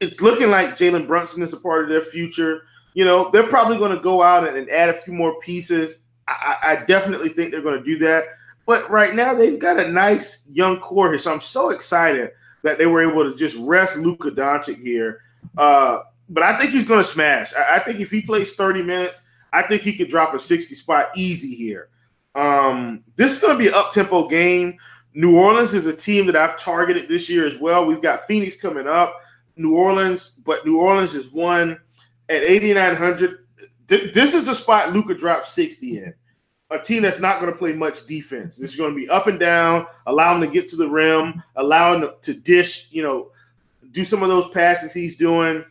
It's looking like Jalen Brunson is a part of their future. You know, they're probably going to go out and, and, add a few more pieces. I, I definitely think they're going to do that. But right now, they've got a nice young core here, so I'm so excited that they were able to just rest Luka Doncic here. Uh, but I think he's going to smash. I, I think if he plays 30 minutes I think he could drop a 60 spot easy here. Um, this is going to be an up tempo game. New Orleans is a team that I've targeted this year as well. We've got Phoenix coming up, New Orleans, but New Orleans is one at 8,900. Th- this is a spot Luka dropped 60 in. A team that's not going to play much defense. This is going to be up and down, allow him to get to the rim, allow him to dish, you know, do some of those passes he's doing.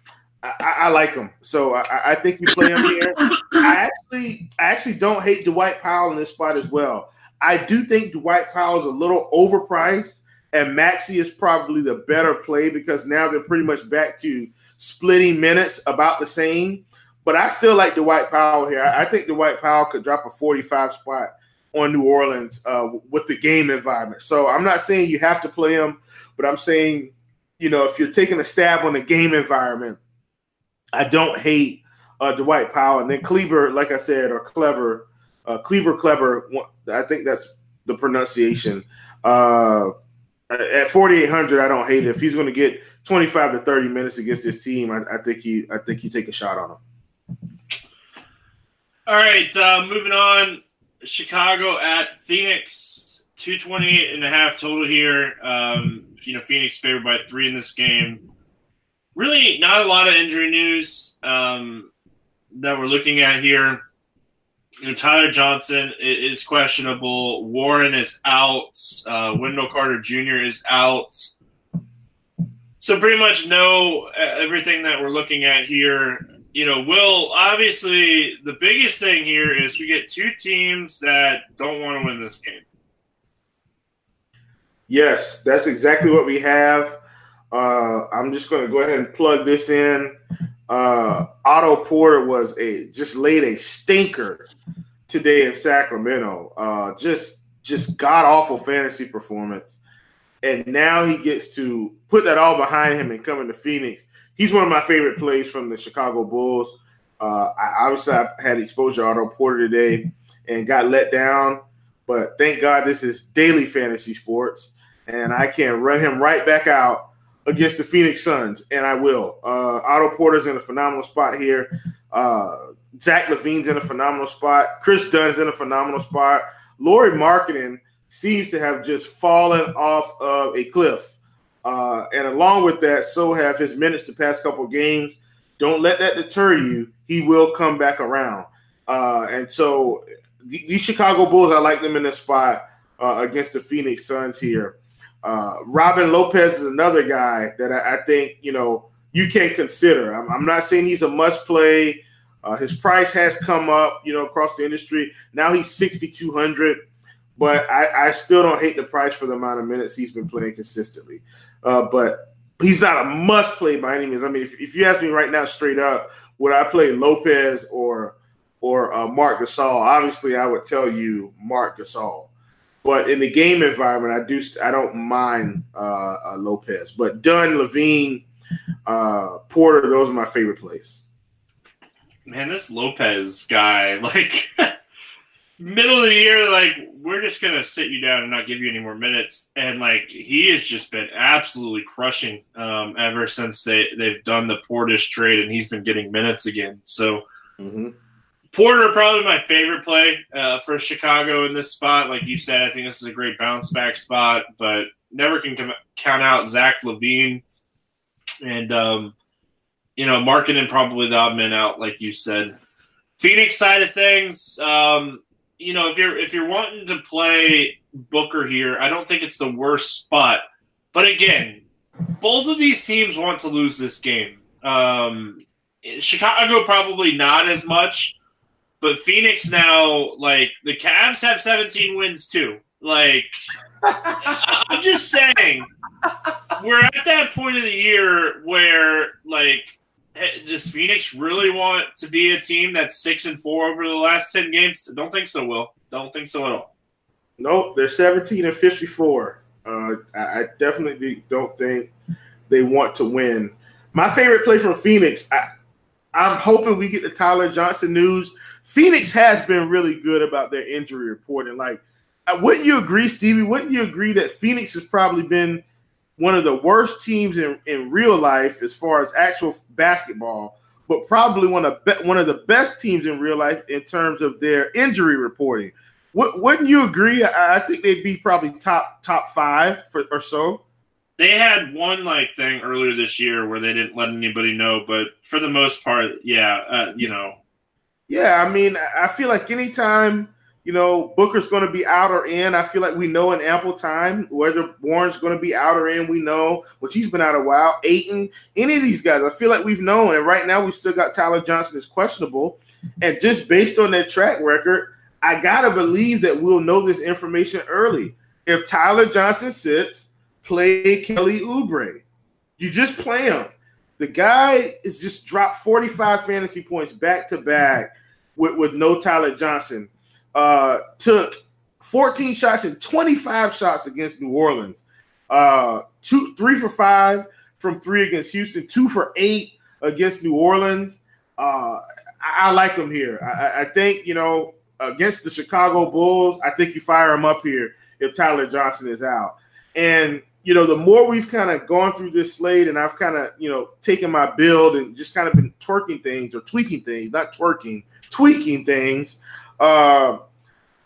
I, I, like him, so I, I, think we play him here. I [laughs] actually, I actually don't hate Dwight Powell in this spot as well. I do think Dwight Powell is a little overpriced, and Maxi is probably the better play because now they're pretty much back to splitting minutes about the same. But I still like Dwight Powell here. I, I think Dwight Powell could drop a 45 spot on New Orleans uh, with the game environment. So I'm not saying you have to play him, but I'm saying, you know, if you're taking a stab on the game environment, I don't hate uh, Dwight Powell. And then Kleber, like I said, or Clever, uh, Clever, I think that's the pronunciation. Uh, at 4,800, I don't hate it. If he's going to get 25 to 30 minutes against this team, I, I think you, I think you take a shot on him. All right, uh, moving on. Chicago at Phoenix, 228 and a half total here. Um, you know, Phoenix favored by three in this game. Really, not a lot of injury news um, that we're looking at here. You know, Tyler Johnson is questionable. Warren is out. Uh, Wendell Carter Jr. is out. So pretty much know everything that we're looking at here you know, Will, obviously the biggest thing here is we get two teams that don't want to win this game. Yes, that's exactly what we have. Uh, I'm just going to go ahead and plug this in. Uh, Otto Porter was a just laid a stinker today in Sacramento. Uh, just just god awful fantasy performance, and now he gets to put that all behind him and come into Phoenix he's one of my favorite plays from the Chicago Bulls. Uh, I obviously I had exposure to Otto Porter today and got let down, but thank God this is daily fantasy sports, and I can run him right back out against the Phoenix Suns, and I will. Uh, Otto Porter's in a phenomenal spot here. Uh, Zach LaVine's in a phenomenal spot. Kris Dunn's in a phenomenal spot. Lauri Markkanen seems to have just fallen off of a cliff. Uh, and along with that, so have his minutes the past couple games. Don't let that deter you. He will come back around. Uh, and so the, these Chicago Bulls, I like them in this spot uh, against the Phoenix Suns here. Uh, Robin Lopez is another guy that I, I, think you know you can consider. I'm, I'm not saying he's a must play. Uh, his price has come up, you know, across the industry. Now he's 6,200, but I, I still don't hate the price for the amount of minutes he's been playing consistently. Uh, but he's not a must play by any means. I mean, if, if you ask me right now, straight up, would I play Lopez or or uh, Marc Gasol? Obviously, I would tell you Marc Gasol. But in the game environment, I do I don't mind uh, uh, Lopez. But Dunn, LaVine, uh, Porter, those are my favorite plays. Man, this Lopez guy, [laughs] like middle of the year, like we're just gonna sit you down and not give you any more minutes. And like he has just been absolutely crushing um, ever since they they've done the Portis trade, and he's been getting minutes again. So mm-hmm. Porter probably my favorite play uh, for Chicago in this spot. Like you said, I think this is a great bounce back spot, but never can come, count out Zach LaVine and um, you know Markkanen probably the odd man out, like you said. Phoenix side of things. Um, you know, if you're if you're wanting to play Booker here, I don't think it's the worst spot. But again, both of these teams want to lose this game. Um, Chicago probably not as much, but Phoenix now, like the Cavs have 17 wins too. Like, I'm just saying, we're at that point of the year where like does Phoenix really want to be a team that's six and four over the last ten games? Don't think so, Will. Don't think so at all. Nope, they're seventeen and fifty-four. Uh, I definitely don't think they want to win. My favorite play from Phoenix. I, I'm hoping we get the Tyler Johnson news. Phoenix has been really good about their injury reporting. Like, uh, wouldn't you agree, Stevie? Wouldn't you agree that Phoenix has probably been one of the worst teams in, in real life as far as actual basketball, but probably one of be, one of the best teams in real life in terms of their injury reporting. W- wouldn't you agree? I, I, think they'd be probably top top five for, or so. They had one like thing earlier this year where they didn't let anybody know, but for the most part, yeah, uh, you know. Yeah, I mean, I feel like anytime you know, Booker's going to be out or in. I feel like we know in ample time whether Warren's going to be out or in. We know, which he's been out a while. Ayton, any of these guys, I feel like we've known. And right now, we've still got Tyler Johnson is questionable. And just based on their track record, I gotta believe that we'll know this information early. If Tyler Johnson sits, play Kelly Oubre. You just play him. The guy is just dropped 45 fantasy points back to back with, with no Tyler Johnson. Uh, took 14 shots and 25 shots against New Orleans. Uh, two, three for five from three against Houston, two for eight against New Orleans. Uh, I, I like him here. I, I, think, you know, against the Chicago Bulls, I think you fire him up here if Tyler Johnson is out. And, you know, the more we've kind of gone through this slate and I've kind of, you know, taken my build and just kind of been twerking things or tweaking things, not twerking, tweaking things. Uh,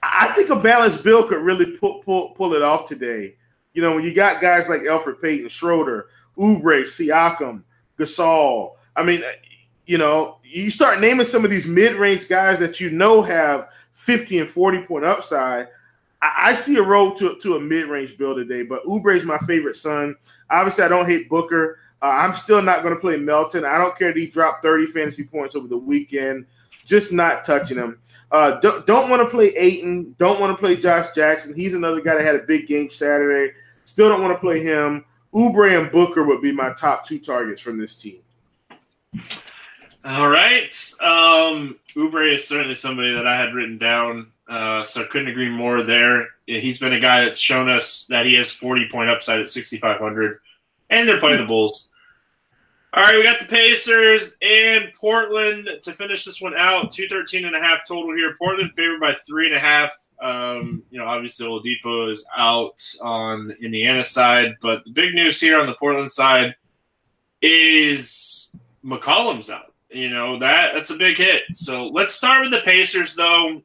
I think a balanced build could really pull, pull, pull it off today. You know, when you got guys like Elfrid Payton, Schroeder, Oubre, Siakam, Gasol. I mean, you know, you start naming some of these mid-range guys that you know have 50 and 40 point upside. I, I see a road to, to a mid-range build today, but Oubre is my favorite son. Obviously, I don't hate Booker. Uh, I'm still not going to play Melton. I don't care if he dropped 30 fantasy points over the weekend. Just not touching him. Uh, don't don't want to play Ayton. Don't want to play Josh Jackson. He's another guy that had a big game Saturday. Still don't want to play him. Oubre and Booker would be my top two targets from this team. All right. Um, Oubre is certainly somebody that I had written down, uh, so couldn't agree more there. He's been a guy that's shown us that he has 40 point upside at 6,500, and they're playing the Bulls. All right, we got the Pacers and Portland to finish this one out. 213 and a half total here. Portland favored by three and a half. Um, you know, obviously Oladipo is out on Indiana side, but the big news here on the Portland side is McCollum's out. You know that that's a big hit. So let's start with the Pacers, though.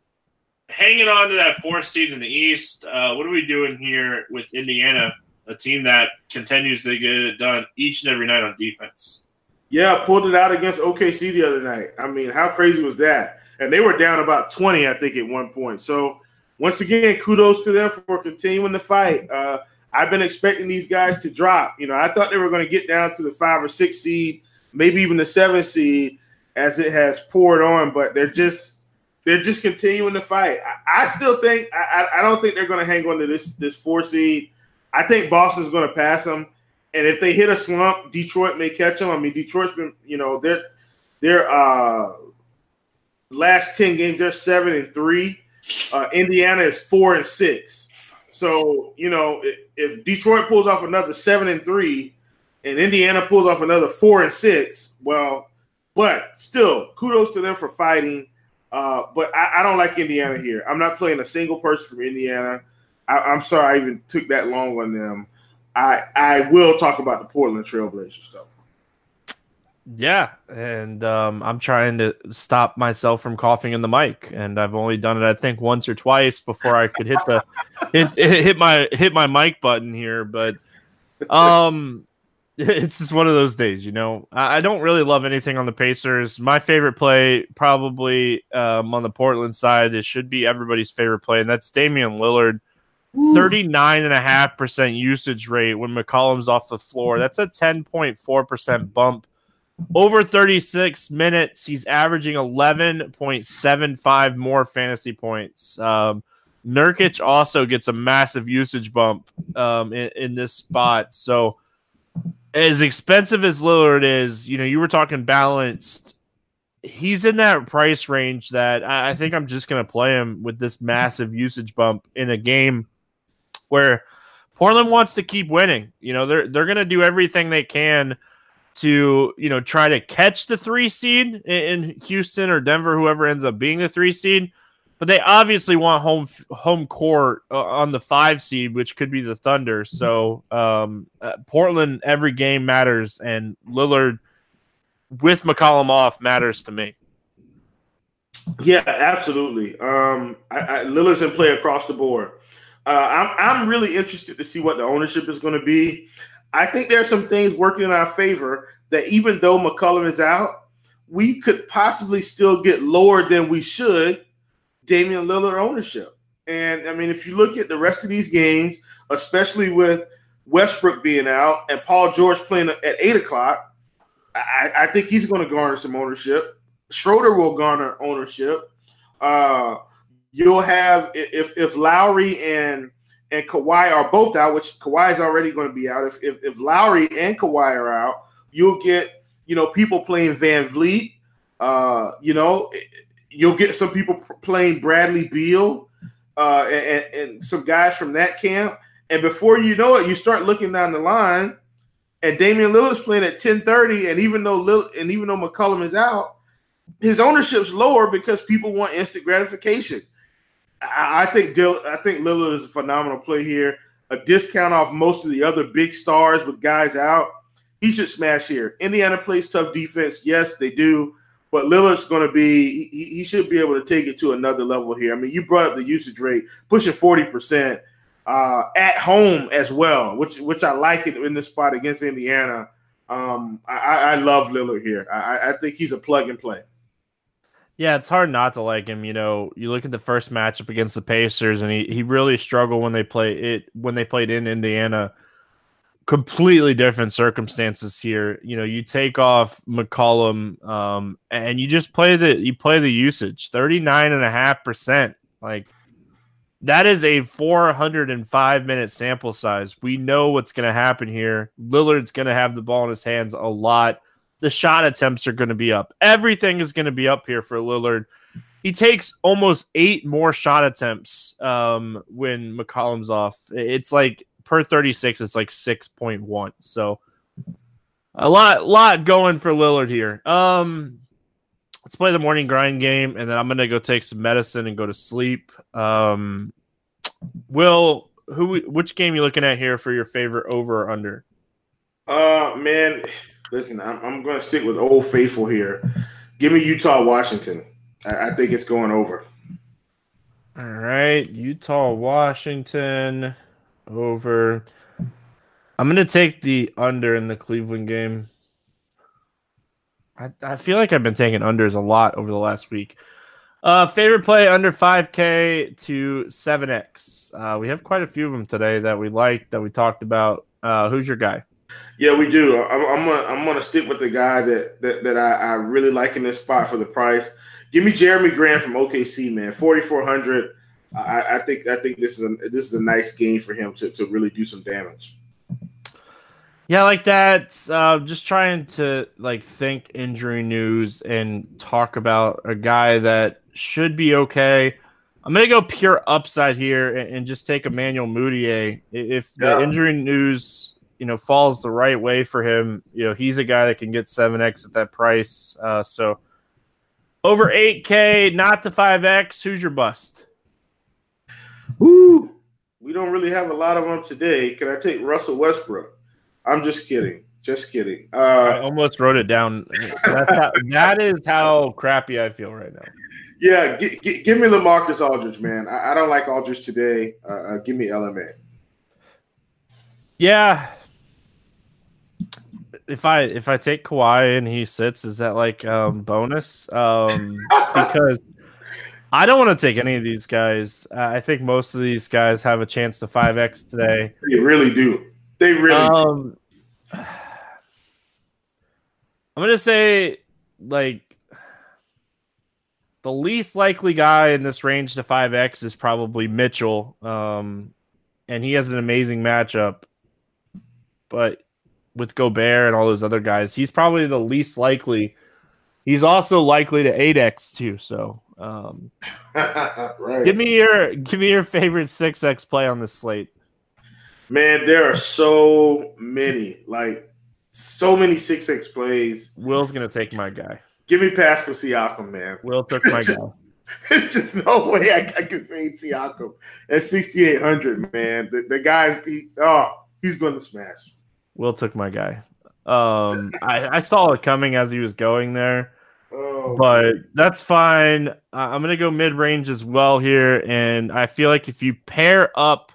Hanging on to that fourth seed in the East. Uh, what are we doing here with Indiana, a team that continues to get it done each and every night on defense? Yeah, pulled it out against OKC the other night. I mean, how crazy was that? And they were down about 20, I think, at one point. So once again, kudos to them for continuing the fight. Uh, I've been expecting these guys to drop. You know, I thought they were going to get down to the five or six seed, maybe even the seven seed, as it has poured on. But they're just they're just continuing to fight. I, I still think I, I don't think they're going to hang on to this this four seed. I think Boston's going to pass them, and if they hit a slump, Detroit may catch them. I mean, Detroit's been you know they're they're uh last ten games they're seven and three. Uh, Indiana is four and six. So you know, if, if Detroit pulls off another seven and three, and Indiana pulls off another four and six, well, but still, kudos to them for fighting. Uh, but I, I, don't like Indiana here. I'm not playing a single person from Indiana. I, am sorry I even took that long on them. I I will talk about the Portland Trailblazers though. Yeah, and um, I'm trying to stop myself from coughing in the mic, and I've only done it I think once or twice before I could hit the hit, [laughs] hit my hit my mic button here. But um, [laughs] it's just one of those days, you know. I, don't really love anything on the Pacers. My favorite play, probably um, on the Portland side, it should be everybody's favorite play, and that's Damian Lillard. 39.5% usage rate when McCollum's off the floor. That's a 10.4% bump over 36 minutes, he's averaging 11.75 more fantasy points. Um, Nurkic also gets a massive usage bump um, in, in, this spot. So, as expensive as Lillard is, you know, you were talking balanced. He's in that price range that I, I think I'm just going to play him with this massive usage bump in a game where Portland wants to keep winning. You know, they're they're going to do everything they can to you know try to catch the three seed in Houston or Denver, whoever ends up being the three seed. But they obviously want home home court uh, on the five seed, which could be the Thunder. So um, uh, Portland, every game matters, and Lillard with McCollum off matters to me. Yeah, absolutely. Um, I, I, Lillard's in play across the board. Uh, I'm I'm really interested to see what the ownership is going to be. I think there are some things working in our favor that even though McCollum is out, we could possibly still get lower than we should Damian Lillard ownership. And I mean, if you look at the rest of these games, especially with Westbrook being out and Paul George playing at eight o'clock, I, I think he's going to garner some ownership. Schroeder will garner ownership. Uh, you'll have if if Lowry and and Kawhi are both out, which Kawhi is already going to be out. If, if, if Lowry and Kawhi are out, you'll get you know, people playing VanVleet. Uh, you know, you'll get some people playing Bradley Beal uh, and, and some guys from that camp. And before you know it, you start looking down the line, and Damian Lillard's playing at 10:30. And even though Lil, and even though McCollum is out, his ownership's lower because people want instant gratification. I, I think Dil, I think Lillard is a phenomenal play here. A discount off most of the other big stars with guys out. He should smash here. Indiana plays tough defense. Yes, they do. But Lillard's going to be, he, he, should be able to take it to another level here. I mean, you brought up the usage rate, pushing 40% uh, at home as well, which which I like it in this spot against Indiana. Um, I, I love Lillard here. I, I think he's a plug and play. Yeah, it's hard not to like him. You know, you look at the first matchup against the Pacers, and he, he really struggled when they play it when they played in Indiana. Completely different circumstances here. You know, you take off McCollum, um, and you just play the you play the usage thirty nine and a half percent. Like that is a 405 minute sample size. We know what's going to happen here. Lillard's going to have the ball in his hands a lot the shot attempts are going to be up. Everything is going to be up here for Lillard. He takes almost eight more shot attempts um, when McCollum's off. It's like per 36, it's like 6.1. So a lot, lot going for Lillard here. Um, let's play the morning grind game, and then I'm gonna go take some medicine and go to sleep. Um, Will, who, which game you looking at here for your favorite over or under? Uh, man, Listen, I'm, I'm going to stick with Old Faithful here. Give me Utah, Washington. I, I think it's going over. All right, Utah, Washington over. I'm to take the under in the Cleveland game. I, I feel like I've been taking unders a lot over the last week. Uh, favorite play under 5K to 7X. Uh, we have quite a few of them today that we like that we talked about. Uh, who's your guy? Yeah, we do. I'm, I'm, gonna I'm gonna stick with the guy that that, that I, I really like in this spot for the price. Give me Jerami Grant from OKC, man. 4400. I, I think I think this is a this is a nice game for him to, to really do some damage. Yeah, like that. Uh, just trying to like think injury news and talk about a guy that should be okay. I'm gonna go pure upside here and, and just take Emmanuel Mudiay. If the yeah. injury news you know falls the right way for him, you know he's a guy that can get seven x at that price. Uh, so over eight k, not to five x. Who's your bust? Woo! We don't really have a lot of them today. Can I take Russell Westbrook? I'm just kidding. Just kidding. Uh, I almost wrote it down. That's how, that is how crappy I feel right now. Yeah, g- g- give me LaMarcus Aldridge, man. I, I don't like Aldridge today. Uh, uh, give me LMA. Yeah, if I if I take Kawhi and he sits, is that like um bonus? Um [laughs] because I don't want to take any of these guys. Uh, I think most of these guys have a chance to five X today. They really do. They really um, do. I'm gonna say like the least likely guy in this range to 5x is probably Mitchell. Um, and he has an amazing matchup. But with Gobert and all those other guys, he's probably the least likely. He's also likely to 8x too. So, um, [laughs] right. give me your give me your favorite 6x play on the slate. Man, there are so many, like so many 6x plays. Will's gonna take my guy. Give me Pascal Siakam, man. Will took my guy. [laughs] There's just no way I, I can fade Siakam at 6,800, man. The, the guy's, he, oh, he's going to smash. Will took my guy. Um, I, I saw it coming as he was going there, oh, but that's fine. I'm gonna go mid range as well here, and I feel like if you pair up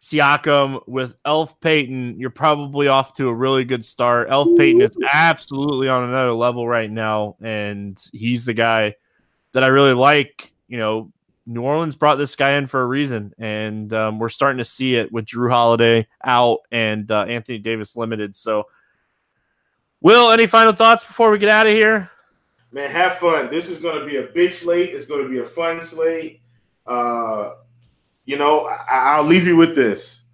Siakam with Elf Payton, you're probably off to a really good start. Elf Payton is absolutely on another level right now, and he's the guy that I really like. You know, New Orleans brought this guy in for a reason, and um, we're starting to see it with Jrue Holiday out and uh, Anthony Davis limited. So, Will, any final thoughts before we get out of here? Man, have fun. This is going to be a big slate. It's going to be a fun slate. Uh, you know, I- I'll leave you with this: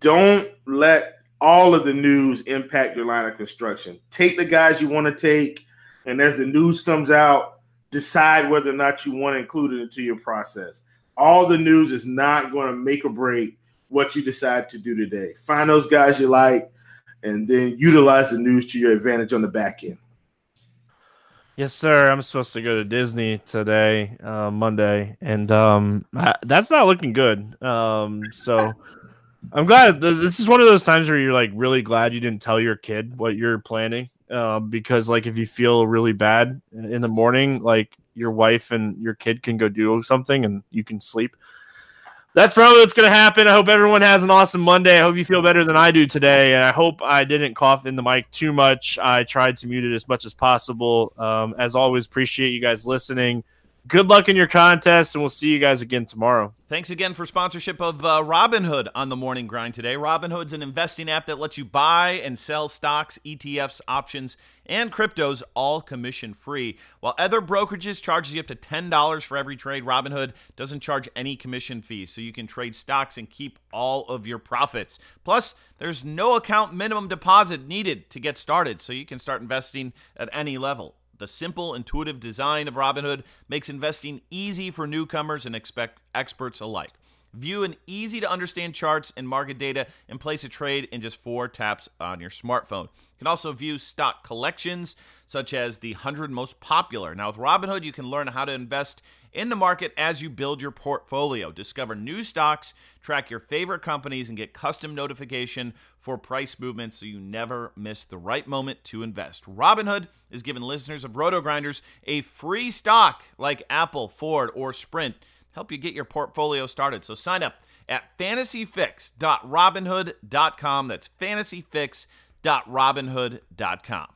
don't let all of the news impact your line of construction. Take the guys you want to take, and as the news comes out, decide whether or not you want to include it into your process. All the news is not going to make or break what you decide to do today. Find those guys you like, and then utilize the news to your advantage on the back end. Yes, sir. I'm supposed to go to Disney today, uh, Monday, and um, I, that's not looking good. Um, so I'm glad. This is one of those times where you're like really glad you didn't tell your kid what you're planning, uh, because like if you feel really bad in the morning, like your wife and your kid can go do something and you can sleep that's probably what's going to happen. I hope everyone has an awesome Monday. I hope you feel better than I do today. And I hope I didn't cough in the mic too much. I tried to mute it as much as possible. Um, as always, appreciate you guys listening. Good luck in your contest, and we'll see you guys again tomorrow. Thanks again for sponsorship of uh, Robinhood on the morning grind today. Robinhood's an investing app that lets you buy and sell stocks, ETFs, options, and cryptos all commission free. While other brokerages charges you up to $10 for every trade, Robinhood doesn't charge any commission fees, so you can trade stocks and keep all of your profits. Plus, there's no account minimum deposit needed to get started, so you can start investing at any level. The simple, intuitive design of Robinhood makes investing easy for newcomers and expect experts alike. View an easy to understand charts and market data and place a trade in just four taps on your smartphone. You can also view stock collections, such as the 100 most popular. Now, with Robinhood, you can learn how to invest in the market as you build your portfolio. Discover new stocks, track your favorite companies, and get custom notification for price movements so you never miss the right moment to invest. Robinhood is giving listeners of RotoGrinders a free stock like Apple, Ford, or Sprint help you get your portfolio started. So sign up at fantasyfix.robinhood.com. That's fantasyfix.robinhood.com.